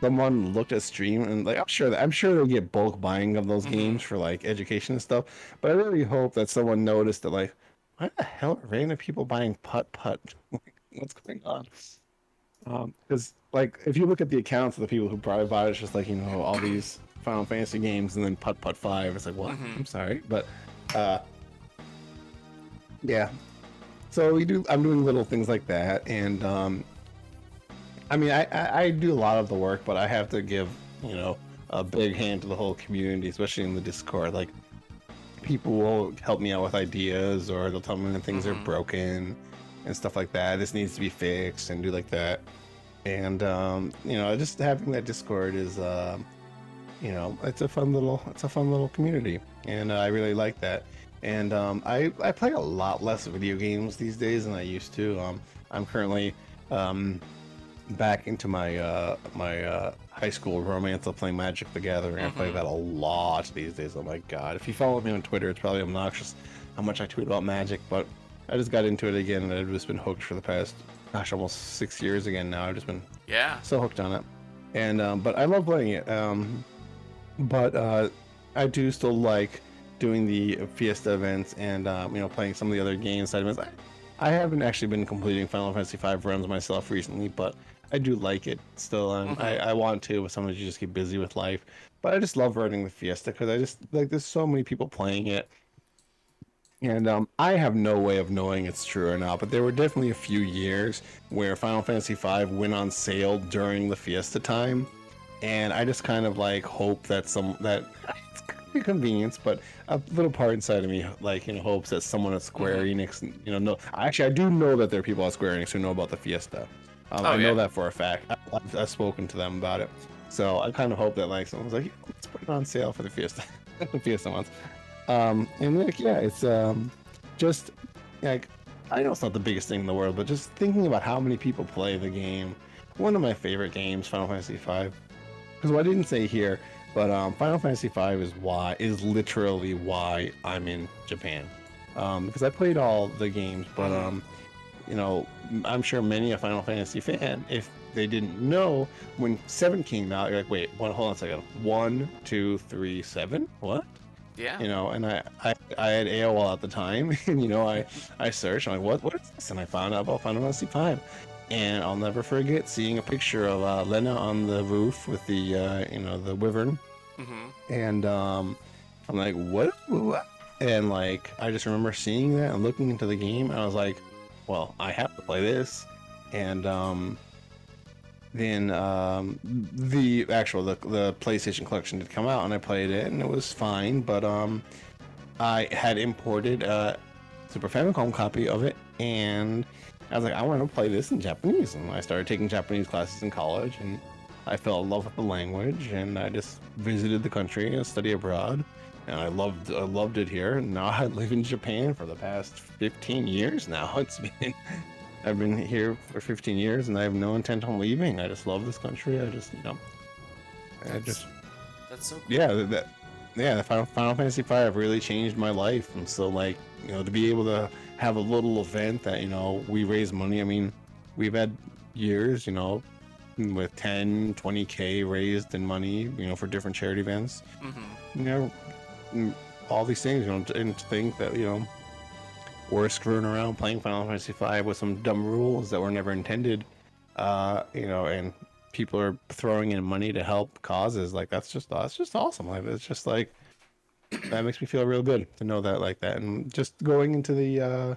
someone looked at stream and like I'm sure that I'm sure they'll get bulk buying of those mm-hmm. games for like education and stuff. But I really hope that someone noticed that like why the hell are random people buying putt putt? What's going on? Because um, like if you look at the accounts of the people who probably bought it, it's just like you know all these Final Fantasy games and then putt putt five. It's like what? Mm-hmm. I'm sorry, but uh, yeah. So we do. I'm doing little things like that, and um, I mean, I, I, I do a lot of the work, but I have to give you know a big hand to the whole community, especially in the Discord. Like people will help me out with ideas, or they'll tell me when things mm-hmm. are broken and stuff like that. This needs to be fixed and do like that. And um, you know, just having that Discord is, uh, you know, it's a fun little, it's a fun little community, and uh, I really like that. And um, I I play a lot less video games these days than I used to. Um, I'm currently um, back into my uh, my uh, high school romance of playing Magic the Gathering. Mm-hmm. I play mm-hmm. that a lot these days. Oh my god! If you follow me on Twitter, it's probably obnoxious how much I tweet about Magic, but I just got into it again, and I've just been hooked for the past gosh, almost six years again now. I've just been yeah so hooked on it, and um, but I love playing it. Um, but uh, I do still like doing the Fiesta events and um, you know playing some of the other games side events. I, I haven't actually been completing Final Fantasy V runs myself recently, but I do like it still. Um, mm-hmm. I, I want to, but sometimes you just get busy with life. But I just love running the Fiesta because I just like there's so many people playing it. And um, I have no way of knowing it's true or not, but there were definitely a few years where Final Fantasy V went on sale during the Fiesta time, and I just kind of like hope that some that it's be convenience, but a little part inside of me like you know hopes that someone at Square mm-hmm. Enix, you know, no, actually I do know that there are people at Square Enix who know about the Fiesta. Um, oh, I know that for a fact. I, have I've spoken to them about it. So I kind of hope that like someone's like, let's put it on sale for the Fiesta, the Fiesta ones. Um, and like, yeah, it's um, just like I know it's not the biggest thing in the world, but just thinking about how many people play the game. One of my favorite games, Final Fantasy V. Because what I didn't say here, but um, Final Fantasy V is why is literally why I'm in Japan. Um, because I played all the games, but um, you know, I'm sure many a Final Fantasy fan, if they didn't know, when seven came out, you're like, wait, one, hold on a second, one, two, three, seven, what? Yeah. You know, and I, I, I had AOL at the time, and you know, I, I searched, I'm like, what, what is this? And I found out about Final Fantasy V, and I'll never forget seeing a picture of uh, Lenna on the roof with the, uh, you know, the wyvern, mm-hmm. and um, I'm like, what? what? And like, I just remember seeing that and looking into the game, and I was like, well, I have to play this, and um, then um, the actual the, the PlayStation collection did come out, and I played it, and it was fine. But um, I had imported a Super Famicom copy of it, and I was like, I want to play this in Japanese, and I started taking Japanese classes in college, and I fell in love with the language, and I just visited the country and study abroad and I loved I loved it here. And now I live in Japan for the past 15 years now. It's been I've been here for 15 years, and I have no intent on leaving. I just love this country. I just you know, I that's, just that's so cool. yeah that yeah the Final, Final Fantasy V really changed my life, and so like you know to be able to have a little event that you know we raise money. I mean, we've had years, you know, with 10 20k raised in money you know for different charity events mm-hmm. you know all these things, you know, and to think that, you know, we're screwing around playing Final Fantasy V with some dumb rules that were never intended, uh, you know, and people are throwing in money to help causes like that's just that's just awesome. Like it's just like that makes me feel real good to know that like that, and just going into the. Uh,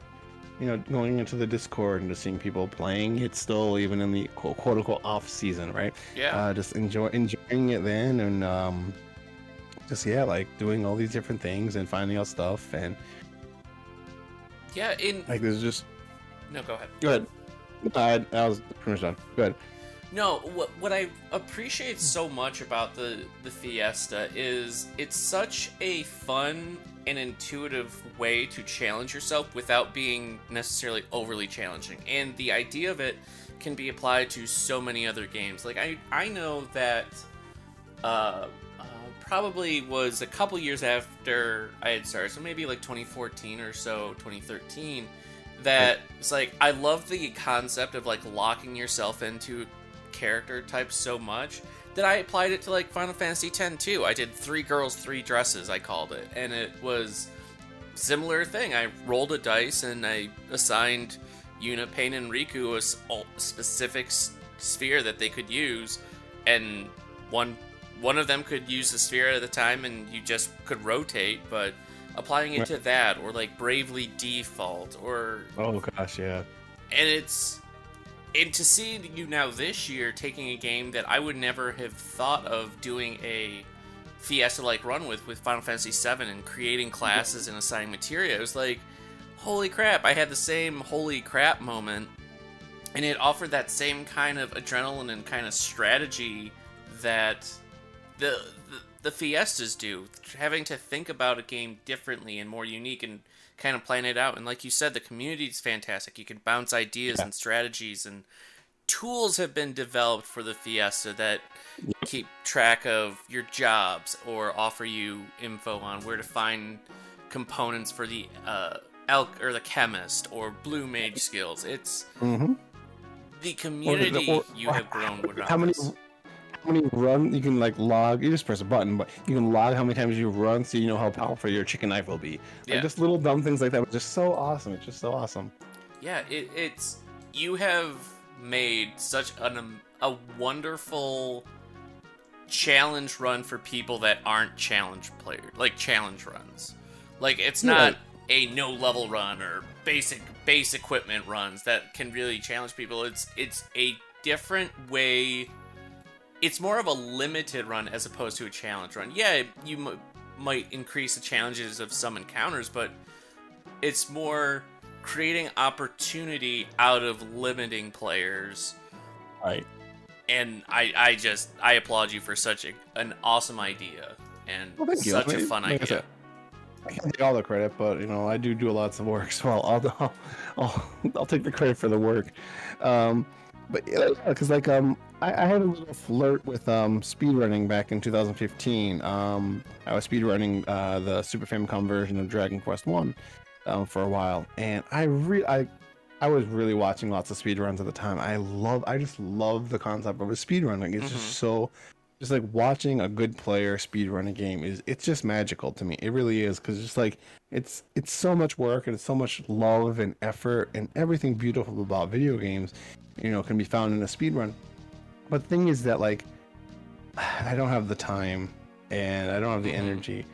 you know, going into the Discord and just seeing people playing it still, even in the quote, quote unquote off season, right? Yeah. Uh, just enjoy enjoying it then, and um, just yeah, like doing all these different things and finding out stuff and yeah, in like there's just no, go ahead. Go ahead. I, I was pretty much done. Go ahead. No, what what I appreciate so much about the the Fiesta is it's such a fun and intuitive way to challenge yourself without being necessarily overly challenging. And the idea of it can be applied to so many other games. Like I I know that uh, uh probably was a couple years after I had started, so maybe like 2014 or so, 2013 that it's like I love the concept of like locking yourself into character type so much that I applied it to like Final Fantasy X-2. I did three girls, three dresses, I called it, and it was similar thing. I rolled a dice and I assigned Yuna, Paine, and Rikku a specific sphere that they could use, and one one of them could use the sphere at a time, and you just could rotate, but applying it to that or like bravely default or oh gosh yeah and it's and to see you now this year taking a game that I would never have thought of doing a Fiesta like run with with Final Fantasy VII and creating classes and assigning materia, it was like, holy crap! I had the same holy crap moment, and it offered that same kind of adrenaline and kind of strategy that the, the the Fiestas do, having to think about a game differently and more unique and kind of plan it out. And like you said, the community is fantastic. You can bounce ideas yeah. and strategies, and tools have been developed for the Fiesta that keep track of your jobs or offer you info on where to find components for the uh, elk or the chemist or blue mage skills. It's mm-hmm. the community or, or, you have grown. How many? This how many run you can like log. You just press a button, but you can log how many times you run, so you know how powerful your chicken knife will be. Like yeah. just little dumb things like that, but just so awesome. It's just so awesome. Yeah, it, it's you have made such an um, a wonderful challenge run for people that aren't challenge players, like challenge runs. Like it's not yeah. a no level run or basic base equipment runs that can really challenge people. It's it's a different way it's more of a limited run as opposed to a challenge run. Yeah, you might increase the challenges of some encounters, but it's more creating opportunity out of limiting players. Right. And I, I just, I applaud you for such a, an awesome idea and well, such a fun like idea. I can't take all the credit, but you know I do do lots of work, so I'll I'll I'll, I'll take the credit for the work. Um, but yeah, because like um, I, I, had a little flirt with um speedrunning back in 2015. Um, I was speedrunning uh, the Super Famicom version of Dragon Quest One um, for a while, and I re I I was really watching lots of speedruns at the time. I love I just love the concept of a speedrun. Like it's mm-hmm. just so just like watching a good player speedrun a game is it's just magical to me. It really is because it's like it's it's so much work and it's so much love and effort and everything beautiful about video games you know, can be found in a speed run. But the thing is that like I don't have the time and I don't have the mm-hmm. energy.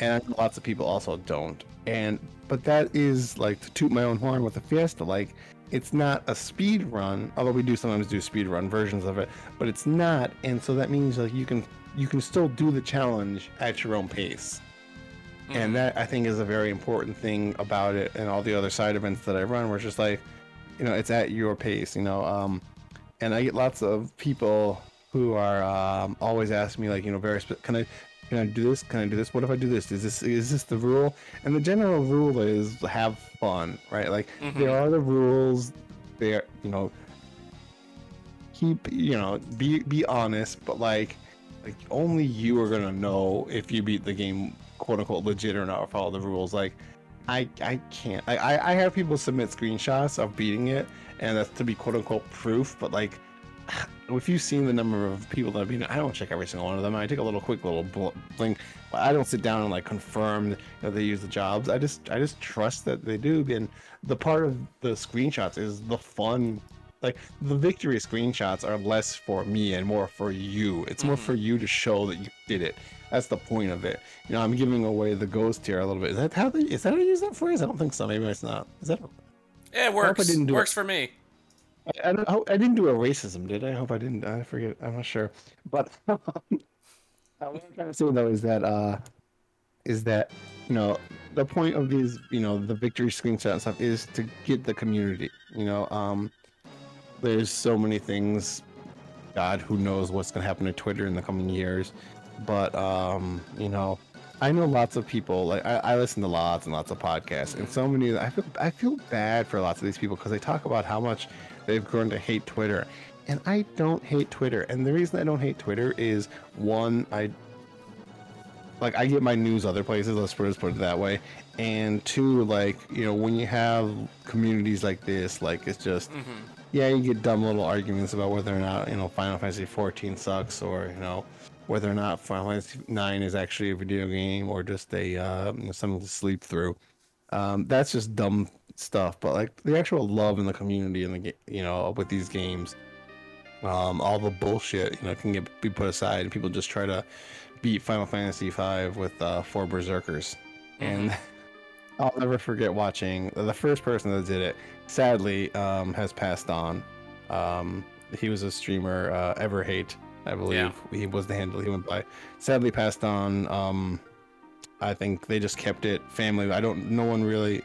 And lots of people also don't. And but that is like to toot my own horn with a Fiesta, like it's not a speed run, although we do sometimes do speed run versions of it, but it's not, and so that means like you can you can still do the challenge at your own pace. And that I think is a very important thing about it and all the other side events that I run where it's just like you know it's at your pace you know um and i get lots of people who are um, always asking me like you know very spe- can i can i do this can i do this what if i do this is this is this the rule and the general rule is have fun right like mm-hmm. there are the rules there you know keep you know be be honest but like like only you are gonna know if you beat the game quote unquote legit or not or follow the rules like I I can't. I I have people submit screenshots of beating it, and that's to be quote unquote proof. But like, if you've seen the number of people that have been, I don't check every single one of them. I take a little quick little blink, I don't sit down and like confirm that they use the jobs. I just I just trust that they do. And the part of the screenshots is the fun. Like the victory screenshots are less for me and more for you. It's more mm-hmm. for you to show that you did it. That's the point of it. You know, I'm giving away the ghost here a little bit. Is that how they? Is that how you use that phrase? I don't think so. Maybe it's not. Is that? Yeah, it works. I didn't do works it. for me. I, don't, I didn't do a racism, did I? I hope I didn't. I forget. I'm not sure. But what I'm trying to say though is that uh, is that you know the point of these you know the victory screenshot and stuff is to get the community. You know, um, there's so many things God, who knows what's gonna happen to Twitter in the coming years. But um, you know, I know lots of people. Like I, I listen to lots and lots of podcasts, and so many. I feel I feel bad for lots of these people because they talk about how much they've grown to hate Twitter, and I don't hate Twitter. And the reason I don't hate Twitter is one, I like I get my news other places. Let's put, it that way. And two, like you know, when you have communities like this, like it's just Mm-hmm. yeah, you get dumb little arguments about whether or not you know Final Fantasy 14 sucks, or you know whether or not Final Fantasy 9 is actually a video game or just a uh, you know, something to sleep through. Um, that's just dumb stuff. But like the actual love in the community and the ga- you know with these games, um, all the bullshit you know can get be put aside, and people just try to beat Final Fantasy 5 with uh, four berserkers, and I'll never forget watching the first person that did it. Sadly, um, has passed on. Um, he was a streamer, uh, Everhate, I believe. Yeah. He was the handle he went by. Sadly, passed on. Um, I think they just kept it family. I don't. No one really.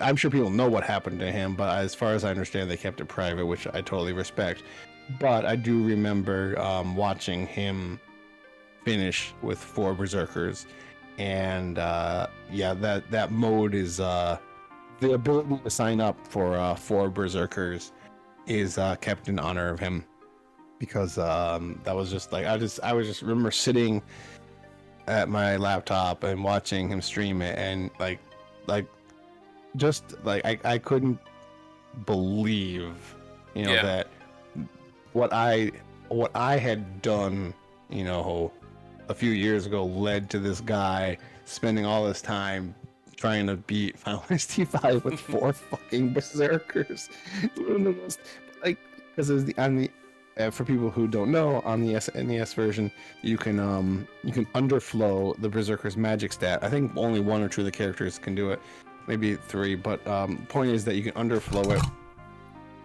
I'm sure people know what happened to him, but as far as I understand, they kept it private, which I totally respect. But I do remember um, watching him finish with four berserkers, and uh, yeah, that that mode is uh, the ability to sign up for uh, four berserkers is uh, kept in honor of him because um, that was just like I just I was just remember sitting at my laptop and watching him stream it and like like just like I, I couldn't believe you know Yeah. that what I what I had done you know a few years ago led to this guy spending all this time trying to beat Final Fantasy V with four fucking berserkers. One of the most like because it was the on the for people who don't know on the SNES version you can um you can underflow the berserker's magic stat. I think only one or two of the characters can do it, maybe three. But um point is that you can underflow it.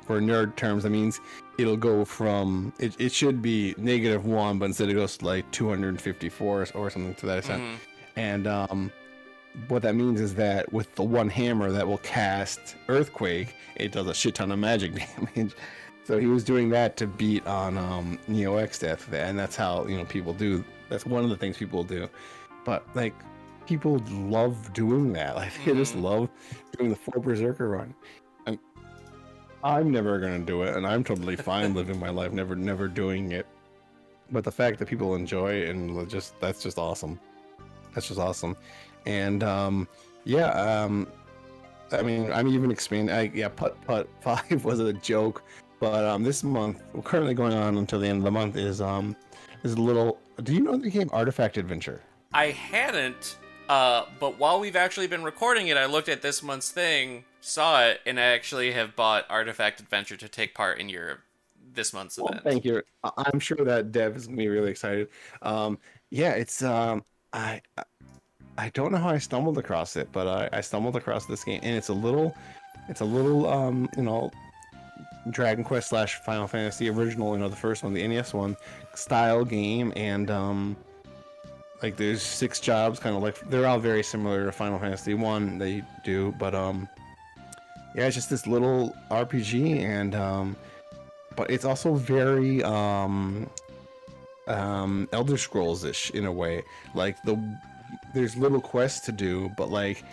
For nerd terms, that means it'll go from it, it should be negative one, but instead it goes to like 254 or, or something to that extent. Mhm. And um, what that means is that with the one hammer that will cast Earthquake, it does a shit ton of magic damage. So he was doing that to beat on um, Neo Exdeath, and that's how you know people do. That's one of the things people do. But like, people love doing that. Like they just Mhm. love doing the four berserker run. And I'm never gonna do it, and I'm totally fine living my life, never, never doing it. But the fact that people enjoy it and just that's just awesome. That's just awesome. And um, yeah, um, I mean, I'm even expanding. I, yeah, Putt Putt Five was a joke, but um, this month, currently going on until the end of the month, is um, is a little. Do you know the game Artifact Adventure? I hadn't, uh, but while we've actually been recording it, I looked at this month's thing, saw it, and I actually have bought Artifact Adventure to take part in your this month's Well, event. thank you. I'm sure that Dev is gonna be really excited. Um, yeah, it's um, I I- I don't know how I stumbled across it, but I, I stumbled across this game, and it's a little, it's a little um, you know, Dragon Quest slash Final Fantasy original, you know, the first one, the NES one, style game, and um, like there's six jobs, kind of like they're all very similar to Final Fantasy one they do, but um, yeah, it's just this little RPG, and um, but it's also very um um elder scrolls ish in a way. Like the there's little quests to do but like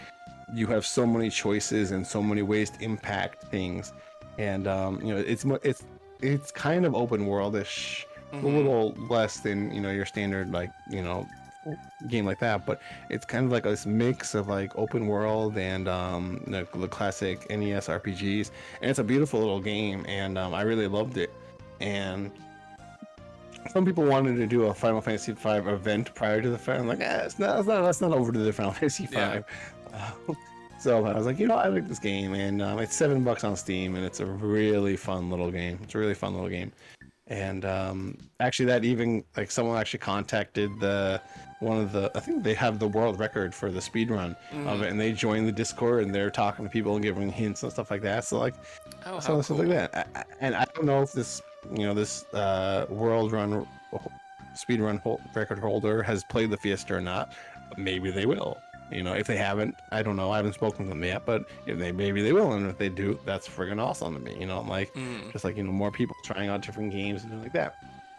you have so many choices and so many ways to impact things and um you know it's it's it's kind of open worldish a Mhm. little less than you know your standard like you know game like that but it's kind of like this mix of like open world and um the, the classic nes rpgs and it's a beautiful little game and um, i really loved it and some people wanted to do a final fantasy v event prior to the fair i'm like eh, it's not, it's not that's not over to the final fantasy v Yeah. Uh, so i was like you know i like this game and um, it's seven bucks on steam and it's a really fun little game. It's a really fun little game. And um, actually that even like someone actually contacted the one of the i think they have the world record for the speed run of it and they joined the discord and they're talking to people and giving hints and stuff like that. So like Oh, so stuff cool. like that I- and i don't know if this you know this uh world run speed run record holder has played the fiesta or not. But maybe they will you know if they haven't i don't know i haven't spoken to them yet but if they maybe they will and if they do that's friggin' awesome to me you know i'm like Mm. just like you know more people trying out different games and like that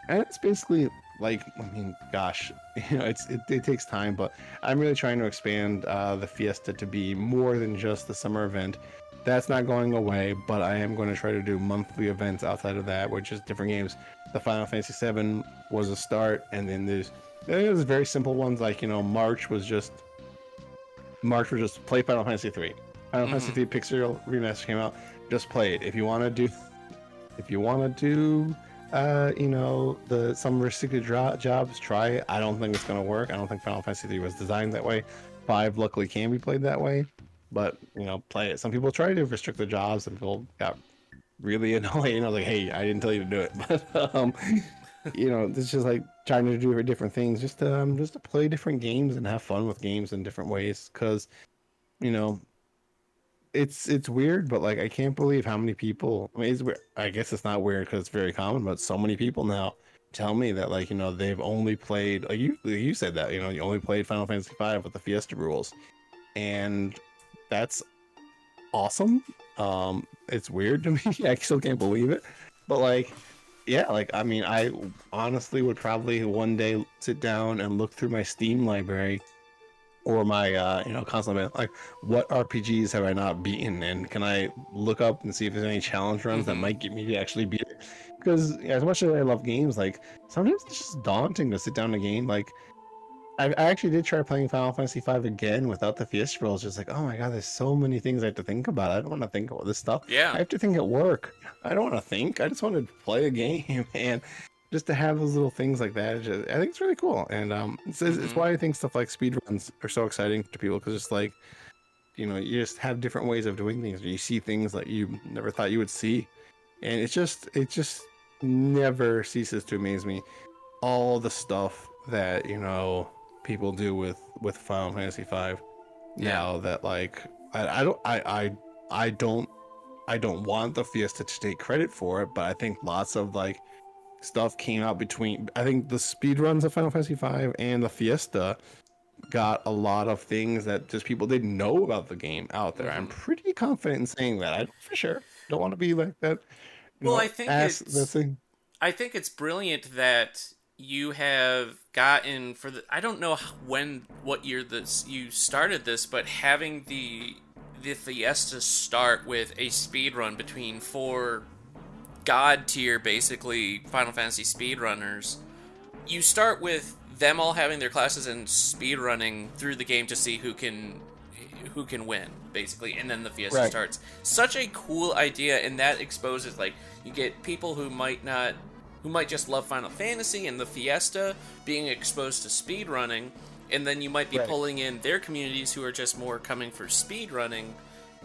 and it's basically like I mean, gosh, you know, it's it, it takes time, but I'm really trying to expand uh, the Fiesta to be more than just the summer event. That's not going away, but I am going to try to do monthly events outside of that, which is different games. The Final Fantasy VII was a start, and then there's there's very simple ones like you know March was just March was just play Final Fantasy three. Final Fantasy three Pixel remaster came out. Just play it. If you want to do, if you want to do uh, you know, the some restricted jobs. Try it. I don't think it's gonna work. I don't think Final Fantasy III was designed that way. Five luckily can be played that way, but you know, play it. Some people try to restrict the jobs, and people got really annoyed. I was like, hey, I didn't tell you to do it, but um, you know, it's just like trying to do different things, just to, um, just to play different games and have fun with games in different ways. Because, you know, it's it's weird, but like I can't believe how many people. I mean, it's weird. I guess it's not weird because it's very common, but so many people now tell me that like you know they've only played. Like you you said that you know you only played Final Fantasy V with the Fiesta rules, and that's awesome. Um, it's weird to me. I still can't believe it, but like. Yeah, like I mean, I honestly would probably one day sit down and look through my Steam library or my uh, you know console like what RPGs have I not beaten and can I look up and see if there's any challenge runs mm-hmm. that might get me to actually beat it because as much as I love games like sometimes it's just daunting to sit down a game like I, I actually did try playing Final Fantasy V again without the Fiesta rules just like oh my god there's so many things I have to think about I don't want to think about this stuff yeah I have to think at work I don't want to think I just want to play a game and just to have those little things like that, just, I think it's really cool. And um, it's, mm-hmm. it's why I think stuff like speedruns are so exciting to people because it's like, you know, you just have different ways of doing things. And you see things that you never thought you would see, and it's just it just never ceases to amaze me. All the stuff that you know people do with with Final Fantasy V yeah. now that like I, I don't I I I don't I don't want the Fiesta to take credit for it, but I think lots of like stuff came out between I think the speed runs of Final Fantasy V and the Fiesta got a lot of things that just people didn't know about the game out there. Mm-hmm. I'm pretty confident in saying that. I for sure don't want to be like that. Well, know, I think it's, the thing. I think it's brilliant that you have gotten for the I don't know when what year this you started this, but having the the Fiesta start with a speed run between four god tier, basically, Final Fantasy speedrunners, you start with them all having their classes and speedrunning through the game to see who can who can win basically and then the fiesta right. starts such a cool idea and that exposes like you get people who might not who might just love final fantasy and the fiesta being exposed to speedrunning and then you might be right. pulling in their communities who are just more coming for speedrunning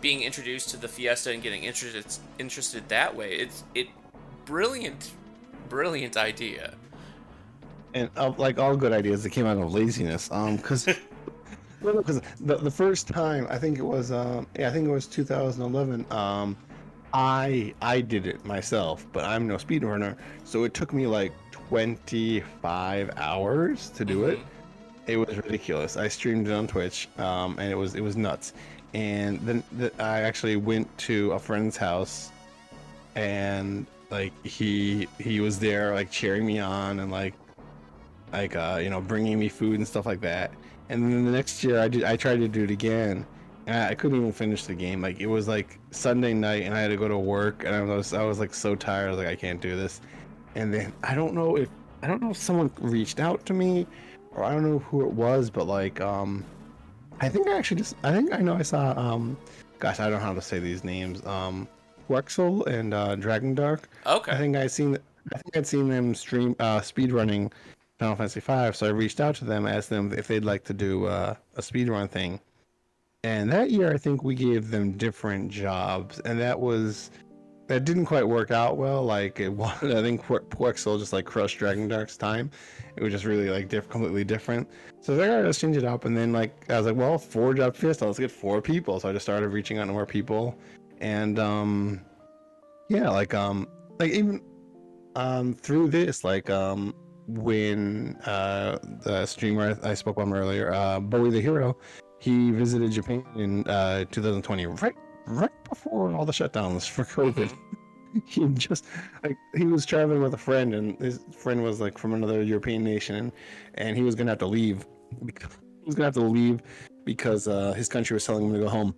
being introduced to the Fiesta and getting interested interested that way. It's it brilliant, brilliant idea. And uh, like all good ideas, it came out of laziness. Um, because. because the, the first time I think it was um yeah I think it was 2011 um I I did it myself but I'm no speedrunner so it took me like 25 hours to do mm-hmm. it it was ridiculous I streamed it on Twitch um and it was it was nuts and then the, I actually went to a friend's house, and like he he was there like cheering me on and like like uh you know bringing me food and stuff like that. And then the next year I did I tried to do it again, I, I couldn't even finish the game. Like it was like Sunday night, and I had to go to work, and I was I was like so tired. I was like I can't do this. And then I don't know if I don't know if someone reached out to me, or I don't know who it was, but like um I think I actually just I think I know I saw um gosh I don't know how to say these names um Quexel and uh, Dragon Dark. Okay. I think I seen I think I'd seen them stream uh, speed running Final Fantasy V, so I reached out to them, asked them if they'd like to do uh, a speed run thing. And that year, I think we gave them different jobs, and that was that didn't quite work out well. Like it wanted, I think Quexel just like crushed Dragon Dark's time. It was just really like diff- completely different. So I was like, let's change it up. And then like I was like, well, four job fiesta, let's get four people. So I just started reaching out to more people, and um, yeah, like um, like even um through this, like um when uh the streamer I spoke on earlier, uh Bowie the Hero, he visited Japan in uh 2020, right right before all the shutdowns for COVID. he just like he was traveling with a friend, and his friend was like from another European nation, and, and he was gonna have to leave. Because, he was gonna have to leave because uh, his country was telling him to go home,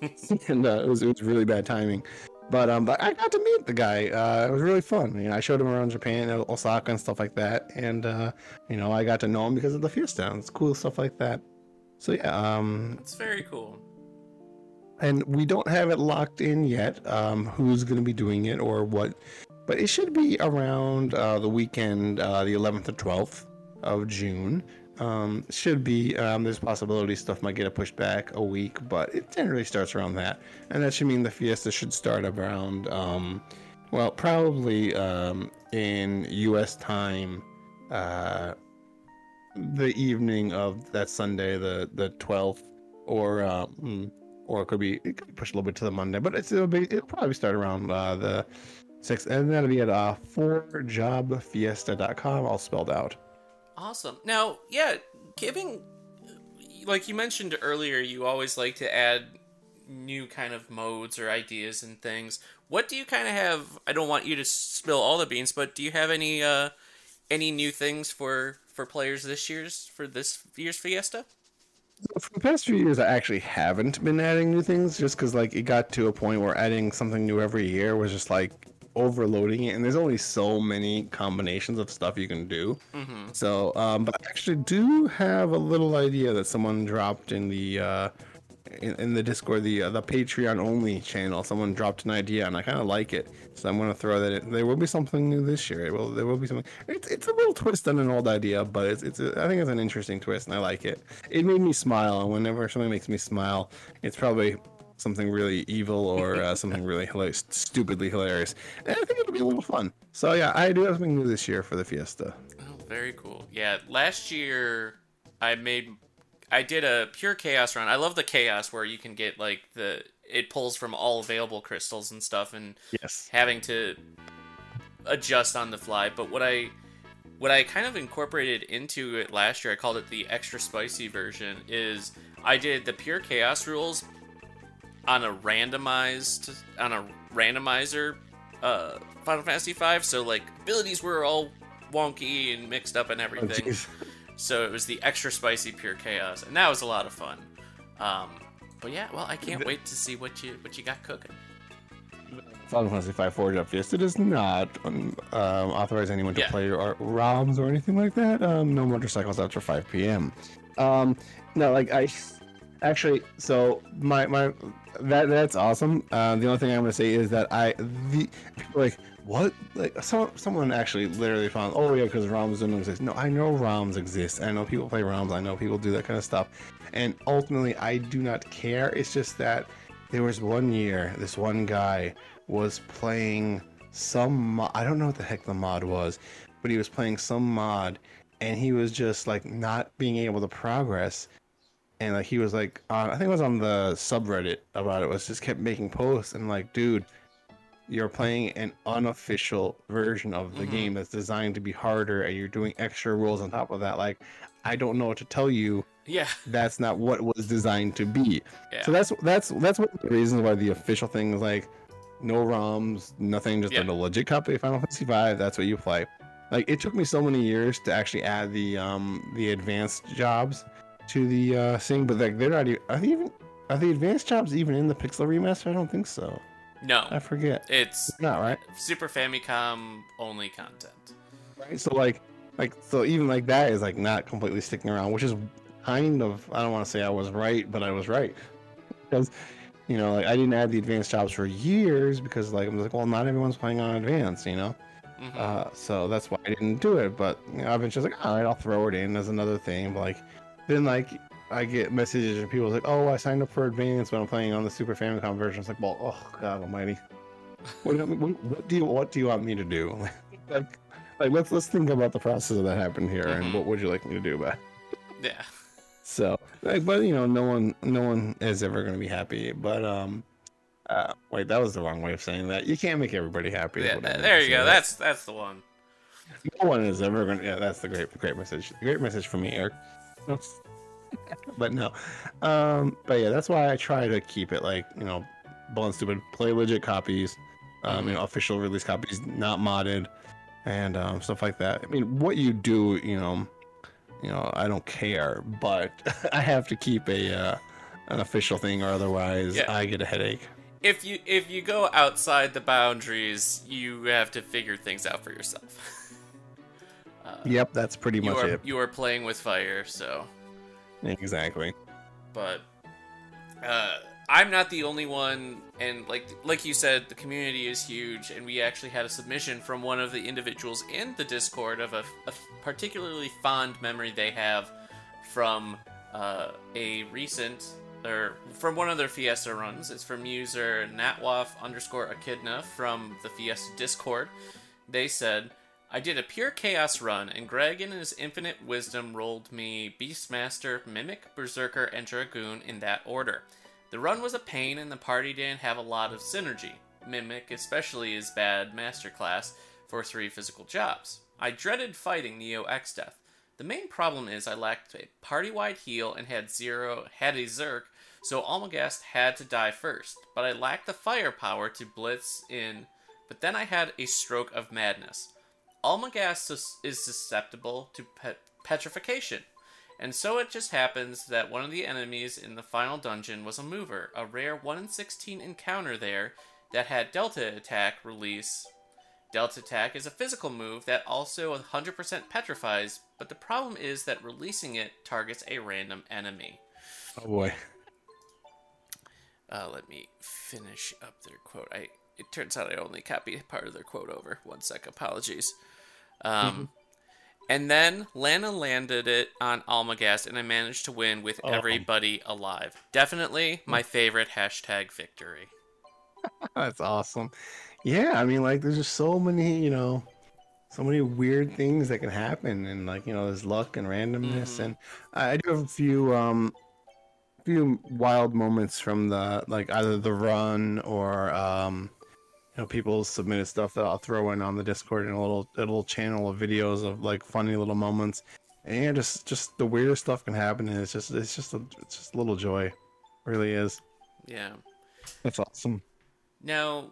and uh, it was it was really bad timing. But um, but I got to meet the guy. Uh, it was really fun. You know, I showed him around Japan, Osaka, and stuff like that. And uh, you know, I got to know him because of the fiesta. It's cool stuff like that. So yeah, um, it's very cool. And we don't have it locked in yet. Um, who's going to be doing it or what? But it should be around uh, the weekend, uh, the 11th or 12th of June. Um, should be. Um, there's possibility stuff might get pushed back a week, but it generally starts around that, and that should mean the fiesta should start around. Um, well, probably um, in U.S. time, uh, the evening of that Sunday, the the 12th, or um, or it could be it could be pushed a little bit to the Monday, but it's it'll be it'll probably start around uh, the sixth, and that'll be at uh, 4jobfiesta.com, all spelled out. Awesome. Now, yeah, giving like you mentioned earlier, you always like to add new kind of modes or ideas and things. What do you kind of have? I don't want you to spill all the beans, but do you have any uh any new things for for players this year's for this year's Fiesta? For the past few years, I actually haven't been adding new things just because like it got to a point where adding something new every year was just like overloading it, and there's only so many combinations of stuff you can do. Mm-hmm. So, um, but I actually do have a little idea that someone dropped in the uh, in, in the Discord, the uh, the Patreon only channel. Someone dropped an idea, and I kind of like it, so I'm gonna throw that in. There will be something new this year. It will there will be something. It's it's a little twist on an old idea, but it's it's a, I think it's an interesting twist, and I like it. It made me smile, and whenever something makes me smile, it's probably something really evil or uh, something really hilarious, stupidly hilarious. And I think it'll be a little fun. So yeah, I do have something new this year for the Fiesta. Oh, very cool. Yeah, last year I made I did a pure chaos run. I love the chaos where you can get like the it pulls from all available crystals and stuff and yes. having to adjust on the fly. But what I what I kind of incorporated into it last year, I called it the extra spicy version, is I did the pure chaos rules on a randomized on a randomizer uh Final Fantasy V. So like abilities were all wonky and mixed up and oh, everything. Oh, so it was the extra spicy pure chaos, and that was a lot of fun. Um, but yeah, well, I can't wait to see what you what you got cooking. Final Fantasy V Four Job Fiesta does not um, authorize anyone to yeah. play or ROMs or anything like that. Um, no motorcycles after 5 p.m. Um, no, like I actually, so my my that that's awesome. Uh, the only thing I'm gonna say is that I the like what like some someone actually literally found oh yeah because ROMs don't exist. No, I know ROMs exist. I know people play ROMs. I know people do that kind of stuff. And ultimately, I do not care. It's just that there was one year this one guy was playing some mo- I don't know what the heck the mod was, but he was playing some mod and he was just like not being able to progress and like he was like uh, I think it was on the subreddit about it was just kept making posts and like dude you're playing an unofficial version of the mm-hmm. game that's designed to be harder and you're doing extra rules on top of that like I don't know what to tell you yeah that's not what was designed to be yeah. so that's that's that's one of the reasons why the official thing is like no ROMs nothing just yeah. a legit copy of Final Fantasy V that's what you play like it took me so many years to actually add the um the advanced jobs to the uh, thing, but like they're not even. Are they even? Are the advanced jobs even in the Pixel remaster? I don't think so. No, I forget. It's not right. Super Famicom only content. Right. So like, like so even like that is like not completely sticking around, which is kind of. I don't want to say I was right, but I was right because you know like I didn't add the advanced jobs for years because like I'm like well not everyone's playing on advanced, you know. Mm-hmm. Uh, so that's why I didn't do it. But you know, I've been just like, all right, I'll throw it in as another thing. But like, then like I get messages from people like, "Oh, I signed up for Advance when I'm playing on the Super Famicom version." It's like, well, oh God Almighty, what, what, what do you what do you want me to do? like, like let's let's think about the process that happened here, mm-hmm. and what would you like me to do about? It? Yeah. So, like, but you know, no one no one is ever going to be happy. But um, uh, wait, that was the wrong way of saying that. You can't make everybody happy. Yeah, there you go. That's that's the one. No one is ever going to. Yeah, that's the great great message. Great message from me, Eric. but no. Um, but yeah, that's why I try to keep it like, you know, blunt stupid, play legit copies. um, you know, official release copies, not modded, and um, stuff like that. I mean, what you do, you know, you know, I don't care, but I have to keep a uh, an official thing, or otherwise Yeah. I get a headache. If you if you go outside the boundaries, you have to figure things out for yourself. Yep, that's pretty you much are it. you are playing with fire, so Exactly. but uh, I'm not the only one, and like like you said, the community is huge, and we actually had a submission from one of the individuals in the Discord of a, a particularly fond memory they have from uh, a recent or from one of their Fiesta runs. It's from user Natwaf underscore Echidna from the Fiesta Discord. They said. I did a pure chaos run, and Greg, in his infinite wisdom, rolled me Beastmaster, Mimic, Berserker, and Dragoon in that order. The run was a pain, and the party didn't have a lot of synergy. Mimic, especially, is bad master class for three physical jobs. I dreaded fighting Neo Exdeath. The main problem is I lacked a party-wide heal and had zero had a Zerk, so Almagest had to die first. But I lacked the firepower to blitz in. But then I had a stroke of madness. Almagest sus- is susceptible to pet- petrification, and so it just happens that one of the enemies in the final dungeon was a mover, a rare 1 in 16 encounter there that had Delta Attack release. Delta Attack is a physical move that also 100% petrifies, but the problem is that releasing it targets a random enemy. Oh boy. Uh, let me finish up their quote. I it turns out I only copied part of their quote over. One sec, apologies. Um, and then Lana landed it on Almagest, and I managed to win with Oh. everybody alive. Definitely my favorite hashtag victory. That's awesome. Yeah, I mean, like, there's just so many, you know, so many weird things that can happen, and like, you know, there's luck and randomness, Mhm. and I do have a few, um, few wild moments from the like either the run or um, know, people submitted stuff that I'll throw in on the Discord in a little a little channel of videos of like funny little moments, and yeah, just just the weirdest stuff can happen, and it's just it's just a it's just a little joy, It really is. Yeah. That's awesome. Now,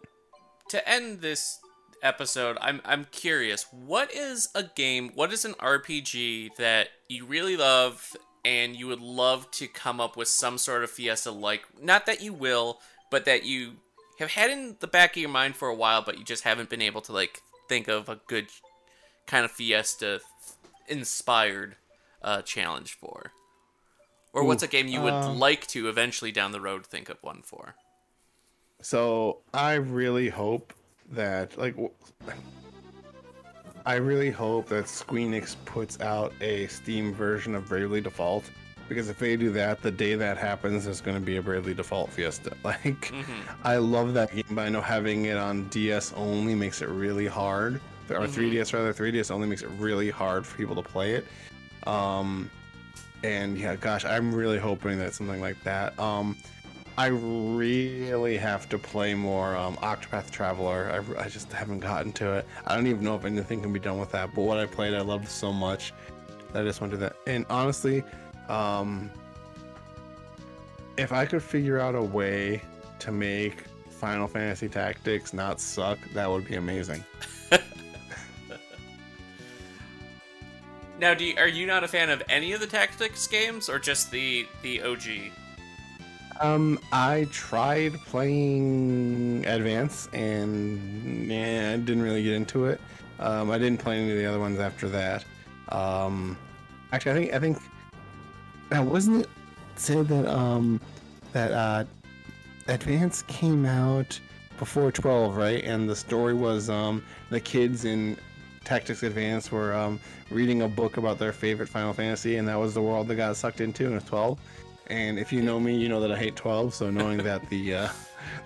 to end this episode, I'm I'm curious. What is a game? What is an RPG that you really love and you would love to come up with some sort of Fiesta like? Not that you will, but that you have had in the back of your mind for a while, but you just haven't been able to like think of a good kind of Fiesta inspired uh, challenge for. Or what's Ooh, a game you would um, like to eventually down the road think of one for? So I really hope that like I really hope that Squeenix puts out a Steam version of Bravely Default because if they do that, the day that happens, there's going to be a Bravely Default Fiesta. Like, Mhm. I love that game, but I know having it on DS only makes it really hard, or Mhm. 3DS rather. 3DS only makes it really hard for people to play it. Um, and yeah, gosh, I'm really hoping that something like that. Um, I really have to play more um, Octopath Traveler. I, I just haven't gotten to it. I don't even know if anything can be done with that. But what I played, I loved so much that I just want to do that. And honestly, um, if I could figure out a way to make Final Fantasy Tactics not suck, that would be amazing. Now, do you, are you not a fan of any of the tactics games, or just the the OG? Um, I tried playing Advance and yeah, I didn't really get into it. Um, I didn't play any of the other ones after that. Um, actually, I think I think now wasn't it said that um that uh Advance came out before 12, right? And the story was um the kids in Tactics Advance were um reading a book about their favorite Final Fantasy, and that was the world they got sucked into, and it was 12. And if you know me, you know that I hate 12. So knowing that the uh,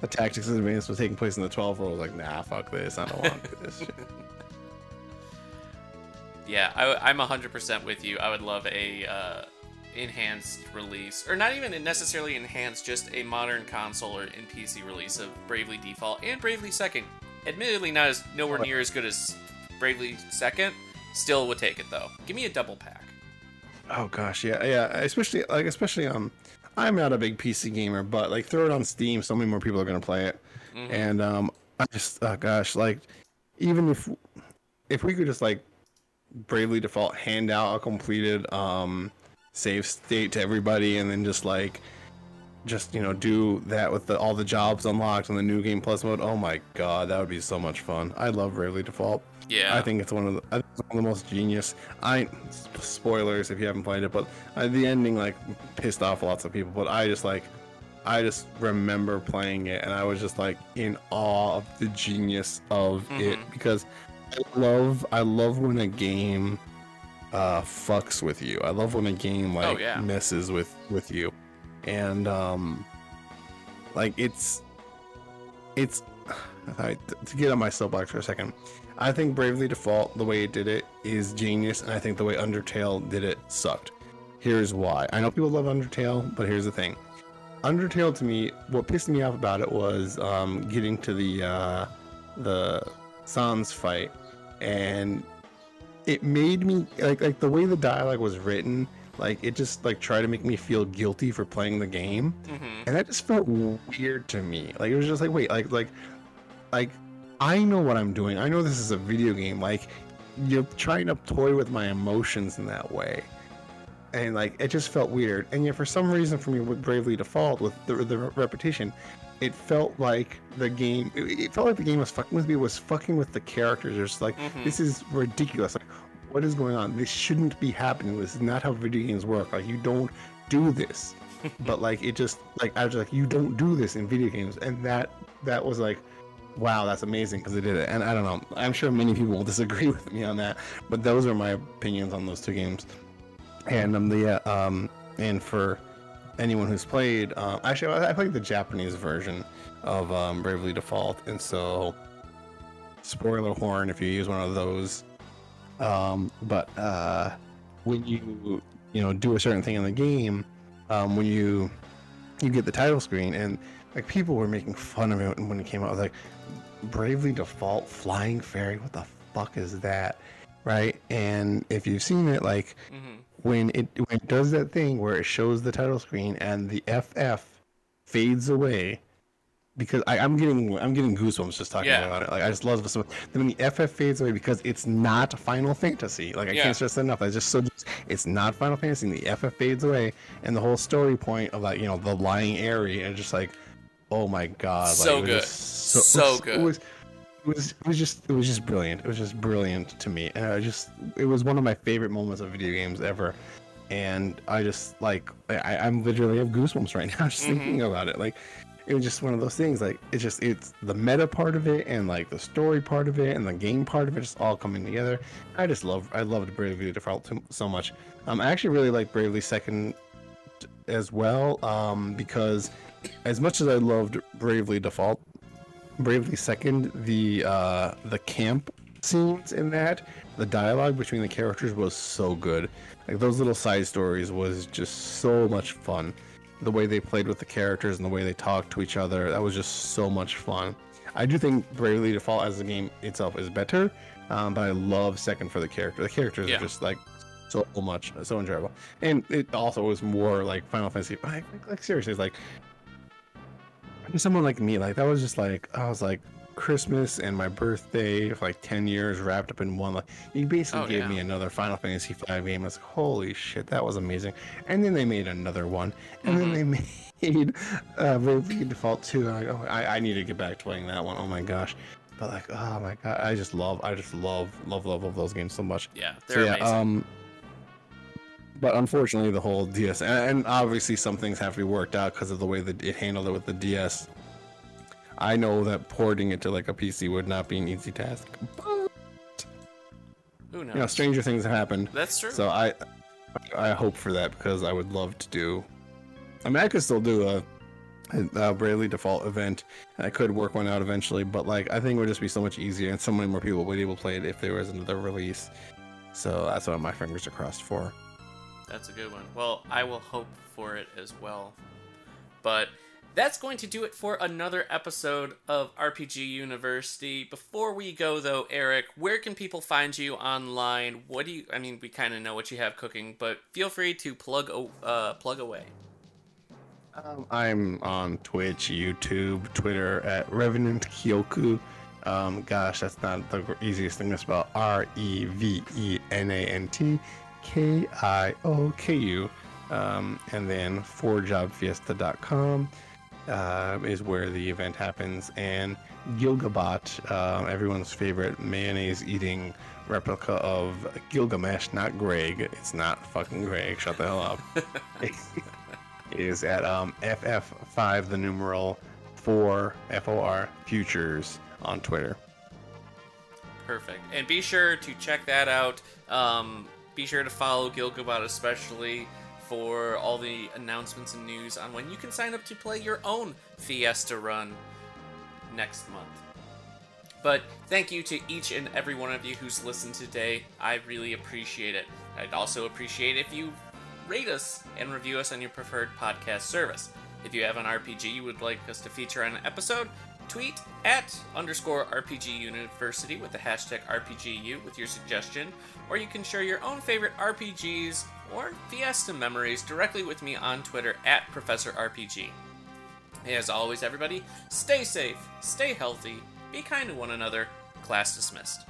the Tactics Advance was taking place in the 12 world, I was like, nah, fuck this. I don't want to do this shit. Yeah, I, am 100% with you. I would love a uh, enhanced release, or not even necessarily enhanced, just a modern console or in PC release of Bravely Default and Bravely Second. Admittedly, not as nowhere near as good as Bravely Second. Still would take it though. Give me a double pack. Oh gosh, yeah, yeah. Especially like especially um, I'm not a big PC gamer, but like throw it on Steam, so many more people are gonna play it. Mhm. And um, I I just oh gosh, like even if if we could just like bravely default hand out a completed um save state to everybody and then just like just you know do that with the, all the jobs unlocked in the new game plus mode oh my god that would be so much fun i love Bravely Default Yeah. i think it's one of the, I think it's one of the most genius i spoilers if you haven't played it but uh, the ending like pissed off lots of people but i just like i just remember playing it and i was just like in awe of the genius of it Mhm. because i love i love when a game uh fucks with you. I love when a game like Oh, yeah. messes with with you. And um like it's it's I, to get on my soapbox for a second i think bravely default the way it did it is genius and i think the way undertale did it sucked. Here's why. I know people love undertale but here's the thing. Undertale to me what pissed me off about it was um getting to the uh the sans fight and it made me like like the way the dialogue was written like it just like tried to make me feel guilty for playing the game. Hmm and that just felt weird to me. Like it was just like wait like like like i know what i'm doing. I know this is a video game. Like you're trying to toy with my emotions in that way. And like it just felt weird. And yet for some reason for me with bravely default with the, the repetition it felt like the game it, felt like the game was fucking with me was fucking with the characters. It's like Mhm. this is ridiculous. Like what is going on? This shouldn't be happening. This is not how video games work. Like you don't do this. But like it just like I was like you don't do this in video games. And that that was like wow that's amazing because they did it. And I don't know. I'm sure many people will disagree with me on that. But those are my opinions on those two games. And um the uh, um and for anyone who's played um actually I played the Japanese version of um, Bravely Default and so spoiler horn if you use one of those um but uh when you you know do a certain thing in the game um, when you you get the title screen and like people were making fun of it when it came out. Like, Bravely Default Flying Fairy, what the fuck is that? Right? And if you've seen it, like hmm when it when it does that thing where it shows the title screen and the FF fades away because I, I'm getting I'm getting goosebumps just talking Yeah. about it. Like I just love it so much. Then when the FF fades away because it's not Final Fantasy. Like I Yeah. can't stress that enough. I just so it's not Final Fantasy. And the FF fades away, and the whole story point of like you know the lying Airy and just like, oh my god, like, So was good. so, So good. It was, it was it was just it was just brilliant. It was just brilliant to me, and I just it was one of my favorite moments of video games ever. And I just like I, I'm literally have goosebumps right now just Mhm. thinking about it. Like it was just one of those things. Like it's just it's the meta part of it and like the story part of it and the game part of it just all coming together. I just love I loved Bravely Default so- so much. Um, I actually really like Bravely Second as well. Um, because as much as I loved Bravely Default, Bravely Second, the uh the camp scenes in that, the dialogue between the characters was so good. Like those little side stories was just so much fun. The way they played with the characters and the way they talked to each other, that was just so much fun. I do think Bravely Default as the game itself is better, um, but I love Second for the character. The characters Yeah. are just like so much, so enjoyable, and it also was more like Final Fantasy. Like, like, like seriously, it's like for someone like me, like that was just like I was like Christmas and my birthday for like ten years wrapped up in one. Like you basically Oh, gave yeah. me another Final Fantasy V game. I was like, holy shit, that was amazing. And then they made another one, and then they made uh, Bravely Default two. I, oh, I I need to get back to playing that one. Oh my gosh. But like, oh my god, I just love, I just love, love, love, love those games so much. Yeah, they're yeah, amazing. um, but unfortunately, the whole DS and, obviously some things have to be worked out because of the way that it handled it with the DS. I know that porting it to like a PC would not be an easy task, but Who knows? you know, stranger things have happened. That's true. So I, I hope for that because I would love to do. I mean, I could still do a, a, a Bravely Default event, I could work one out eventually. But like, I think it would just be so much easier, and so many more people would be able to play it if there was another release. So that's what my fingers are crossed for. That's a good one. Well, I will hope for it as well. But that's going to do it for another episode of RPG University. Before we go, though, Eric, where can people find you online? What do you? I mean, we kind of know what you have cooking, but feel free to plug uh, plug away. Um, I'm on Twitch, YouTube, Twitter at Revenant Kioku. Um, gosh, that's not the easiest thing to spell. R E V E N A N T K I O K U. Um, and then fourjobfiesta.com uh, is where the event happens. And Gilgabot, uh, everyone's favorite mayonnaise eating replica of Gilgamesh, not Greg. It's not fucking Greg. Shut the hell up. is at um, FF5, the numeral 4 FOR Futures on Twitter. Perfect. And be sure to check that out. Um, be sure to follow Gilgabot especially for all the announcements and news on when you can sign up to play your own Fiesta run next month. But thank you to each and every one of you who's listened today. I really appreciate it. I'd also appreciate if you rate us and review us on your preferred podcast service. If you have an RPG you would like us to feature on an episode, tweet at underscore RPG University with the hashtag RPGU with your suggestion, or you can share your own favorite RPGs or Fiesta memories directly with me on Twitter at Professor RPG. As always, everybody, stay safe, stay healthy, be kind to one another. Class dismissed.